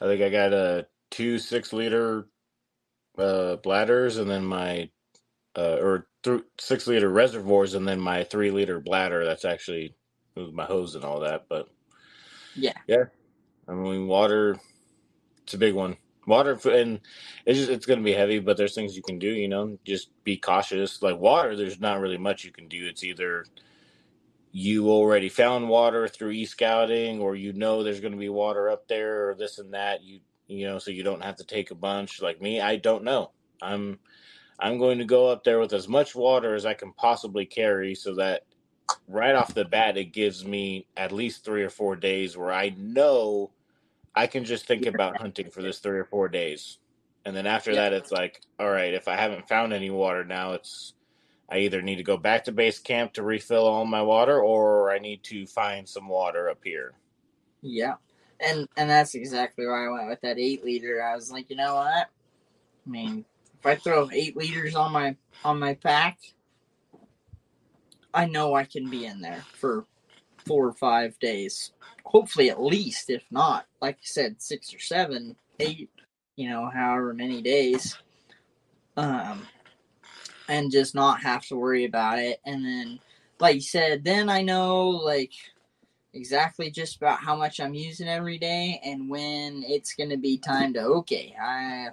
think I got a two six liter uh, bladders, and then my uh, or th- six liter reservoirs, and then my three liter bladder. That's actually my hose and all that. But yeah, yeah. I mean, water. It's a big one. Water and it's just it's going to be heavy, but there's things you can do. You know, just be cautious. Like water, there's not really much you can do. It's either you already found water through e-scouting, or you know there's going to be water up there, or this and that. You you know, so you don't have to take a bunch. Like me, I don't know. I'm I'm going to go up there with as much water as I can possibly carry so that right off the bat it gives me at least 3 or 4 days where I know I can just think about hunting for this 3 or 4 days. And then after yeah. that it's like, all right, if I haven't found any water now it's I either need to go back to base camp to refill all my water or I need to find some water up here. Yeah. And and that's exactly why I went with that 8 liter. I was like, you know what? I mean, if I throw eight liters on my on my pack, I know I can be in there for four or five days. Hopefully, at least, if not, like you said, six or seven, eight, you know, however many days. Um, and just not have to worry about it. And then, like you said, then I know like exactly just about how much I'm using every day and when it's going to be time to okay, I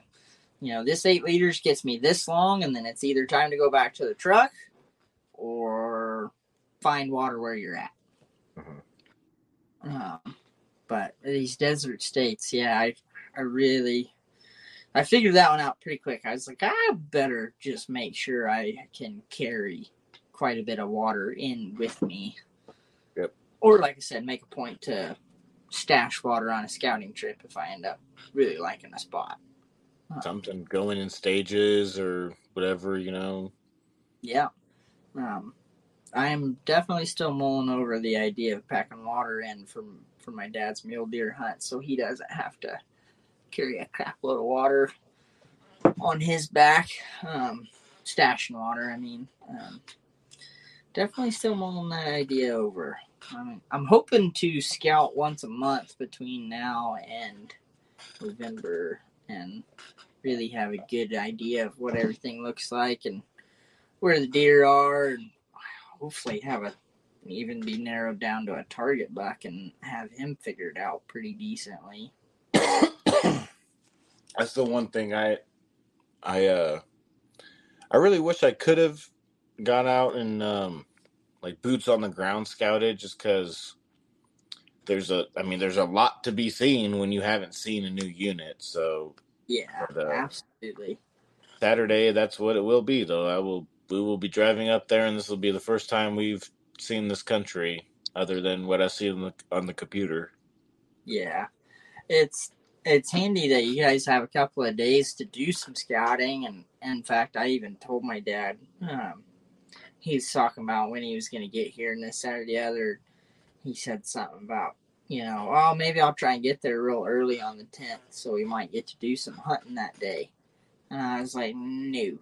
you know, this eight liters gets me this long, and then it's either time to go back to the truck or find water where you're at. Mm-hmm. Um, but these desert states, yeah, I, I really, I figured that one out pretty quick. I was like, I better just make sure I can carry quite a bit of water in with me. Yep. Or, like I said, make a point to stash water on a scouting trip if I end up really liking a spot something going in stages or whatever, you know. Yeah. Um, I'm definitely still mulling over the idea of packing water in from for my dad's mule deer hunt, so he doesn't have to carry a crap load of water on his back. Um, stashing water, I mean. Um, definitely still mulling that idea over. I mean, I'm hoping to scout once a month between now and November and really have a good idea of what everything looks like and where the deer are and hopefully have a even be narrowed down to a target buck and have him figured out pretty decently. That's the one thing I I uh I really wish I could have gone out and um like boots on the ground scouted just cuz there's a I mean there's a lot to be seen when you haven't seen a new unit. So yeah, but, uh, absolutely. Saturday, that's what it will be, though. I will. We will be driving up there, and this will be the first time we've seen this country, other than what I see on the on the computer. Yeah, it's it's handy that you guys have a couple of days to do some scouting, and, in fact, I even told my dad. Um, he's talking about when he was going to get here, and this Saturday, the other, he said something about you know, oh, maybe I'll try and get there real early on the 10th so we might get to do some hunting that day. And I was like, no.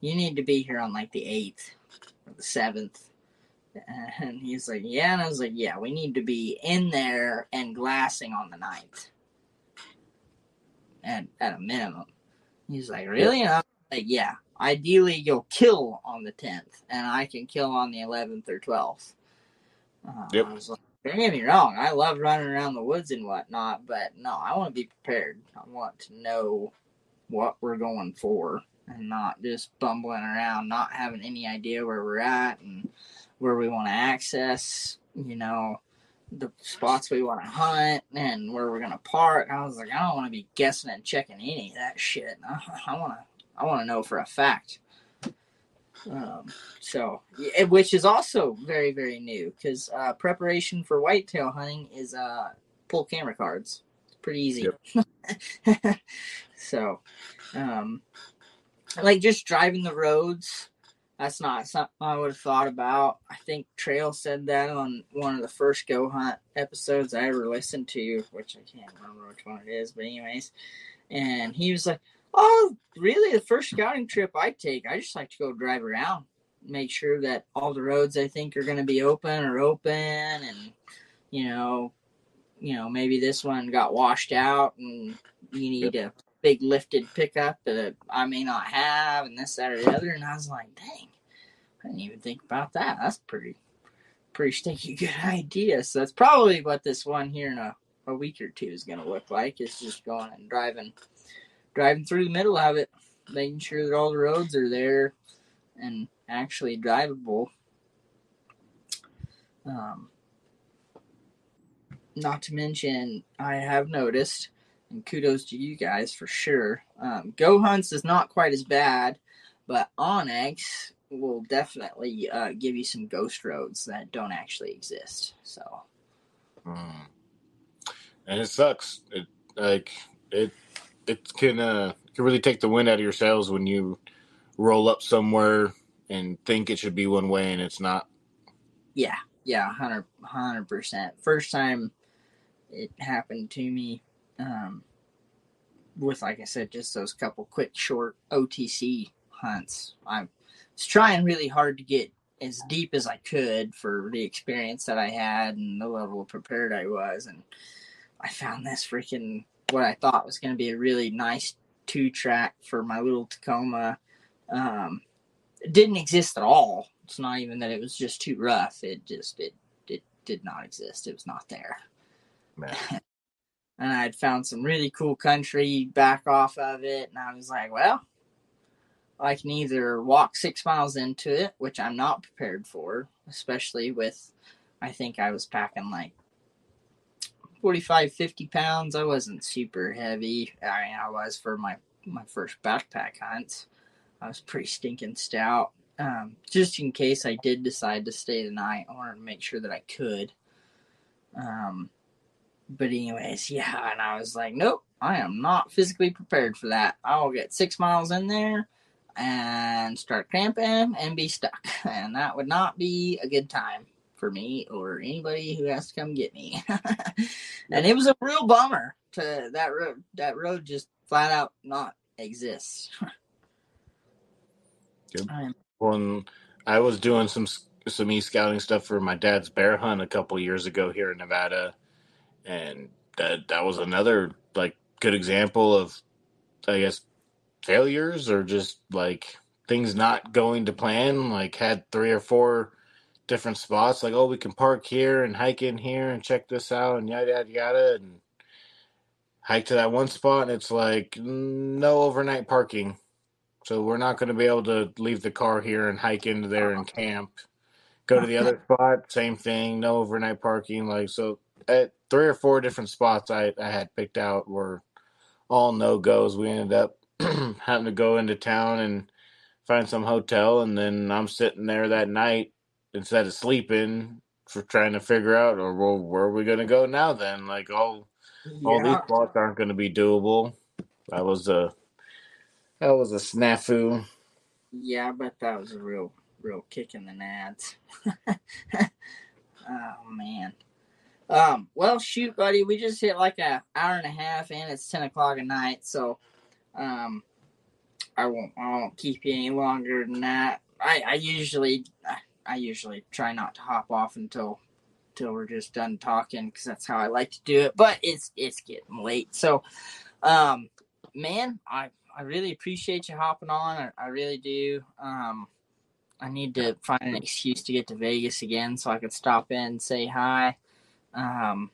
You need to be here on like the 8th or the 7th. And he's like, yeah. And I was like, yeah, we need to be in there and glassing on the 9th. At, at a minimum. He's like, really? And I was like, yeah. Ideally, you'll kill on the 10th, and I can kill on the 11th or 12th Uh, Yep. I was like, don't get me wrong, I love running around the woods and whatnot, but no, I want to be prepared. I want to know what we're going for and not just bumbling around, not having any idea where we're at and where we want to access, you know, the spots we want to hunt and where we're going to park. I was like, I don't want to be guessing and checking any of that shit. I want to, I want to know for a fact. Um, so, which is also very, very new because uh, preparation for whitetail hunting is uh, pull camera cards. It's pretty easy. so, um, like just driving the roads, that's not something I would have thought about. I think Trail said that on one of the first Go Hunt episodes I ever listened to, which I can't remember which one it is, but anyways, and he was like, Oh, really? The first scouting trip I take, I just like to go drive around, make sure that all the roads I think are going to be open are open, and you know, you know, maybe this one got washed out, and you need a big lifted pickup that I may not have, and this, that, or the other. And I was like, dang, I didn't even think about that. That's pretty, pretty stinky good idea. So that's probably what this one here in a, a week or two is going to look like. It's just going and driving driving through the middle of it, making sure that all the roads are there and actually drivable. Um, not to mention, I have noticed, and kudos to you guys for sure. Um, Go Hunts is not quite as bad, but onX will definitely uh, give you some ghost roads that don't actually exist. So, Mm. And it sucks. It like it it can uh can really take the wind out of your sails when you roll up somewhere and think it should be one way and it's not. yeah, yeah, 100 percent. First time it happened to me, um, with like I said, just those couple quick short OTC hunts. I was trying really hard to get as deep as I could for the experience that I had and the level of prepared I was, and I found this freaking what I thought was going to be a really nice two track for my little Tacoma. Um, it didn't exist at all. It's not even that it was just too rough. It just it it did not exist. It was not there. Man. And I'd found some really cool country back off of it, and I was like, well, I can either walk six miles into it, which I'm not prepared for, especially with I think I was packing like 45, 50 pounds. I wasn't super heavy. I mean, I was for my my first backpack hunts. I was pretty stinking stout. Um, just in case I did decide to stay the night, I wanted to make sure that I could. Um, but anyways, yeah, and I was like, nope, I am not physically prepared for that. I will get six miles in there and start cramping and be stuck, and that would not be a good time for me or anybody who has to come get me. and it was a real bummer to that road. That road just flat out not exists. Yep. I'm- When I was doing some some e scouting stuff for my dad's bear hunt a couple years ago here in Nevada, and that that was another like good example of I guess failures or just like things not going to plan. Like had three or four different spots. Like oh, we can park here and hike in here and check this out and yada yada yada and hike to that one spot and it's like no overnight parking. So we're not going to be able to leave the car here and hike into there and camp. Go to the other spot, same thing, no overnight parking. Like so, at three or four different spots I, I had picked out were all no goes. We ended up having to go into town and find some hotel, and then I'm sitting there that night instead of sleeping for trying to figure out, or well, where are we going to go now? Then like all all these spots aren't going to be doable. That was a that was a snafu. Yeah, but that was a real, real kick in the nads. oh man. Um. Well, shoot, buddy. We just hit like an hour and a half, and it's ten o'clock at night. So, um, I won't. I won't keep you any longer than that. I. I usually. I, usually try not to hop off until, until we're just done talking, because that's how I like to do it. But it's it's getting late. So, um, man, I I really appreciate you hopping on. I, I really do. Um, I need to find an excuse to get to Vegas again so I can stop in and say hi. Um,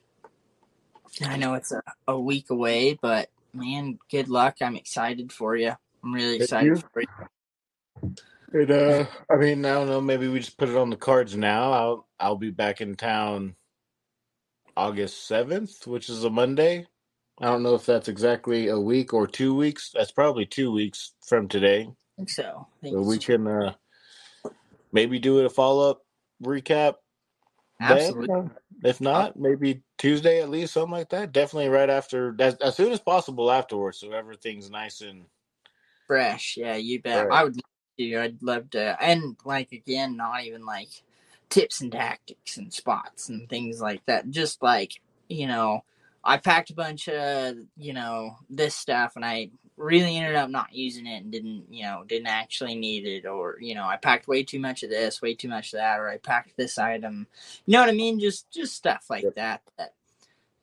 I know it's a, a week away, but man, good luck. I'm excited for you. I'm really excited for you. And, uh, I mean, I don't know. Maybe we just put it on the cards now. I'll I'll be back in town August seventh, which is a Monday. I don't know if that's exactly a week or two weeks. That's probably two weeks from today. I think so. I think so we can uh, maybe do it a follow up recap. Absolutely. If uh, not, maybe Tuesday at least, something like that. Definitely right after, as, as soon as possible afterwards, so everything's nice and fresh. Yeah, you bet. Right. I would love to. I'd love to, and like again, not even like tips and tactics and spots and things like that. Just like you know, I packed a bunch of you know this stuff, and I really ended up not using it and didn't you know didn't actually need it, or you know I packed way too much of this, way too much of that, or I packed this item. You know what I mean? Just just stuff like yep. that. That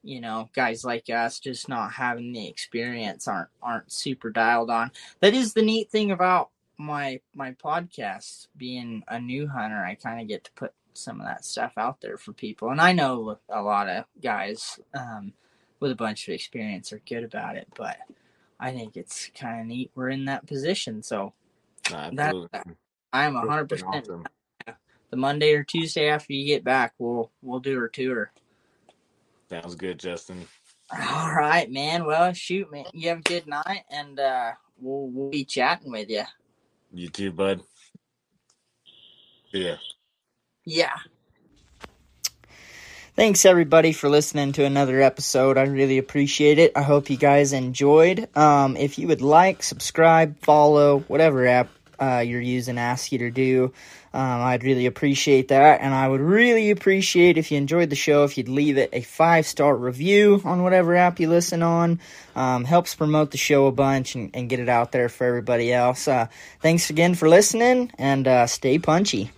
you know guys like us just not having the experience aren't aren't super dialed on. That is the neat thing about my my podcast being a new hunter i kind of get to put some of that stuff out there for people and i know a lot of guys um, with a bunch of experience are good about it but i think it's kind of neat we're in that position so that, i'm 100% awesome. the monday or tuesday after you get back we'll we'll do our tour sounds good justin all right man well shoot man you have a good night and uh we'll, we'll be chatting with you you too, bud. Yeah. Yeah. Thanks everybody for listening to another episode. I really appreciate it. I hope you guys enjoyed. Um, if you would like, subscribe, follow, whatever app uh, you're using ask you to do. Um, I'd really appreciate that. And I would really appreciate if you enjoyed the show, if you'd leave it a five star review on whatever app you listen on. Um, helps promote the show a bunch and, and, get it out there for everybody else. Uh, thanks again for listening and uh, stay punchy.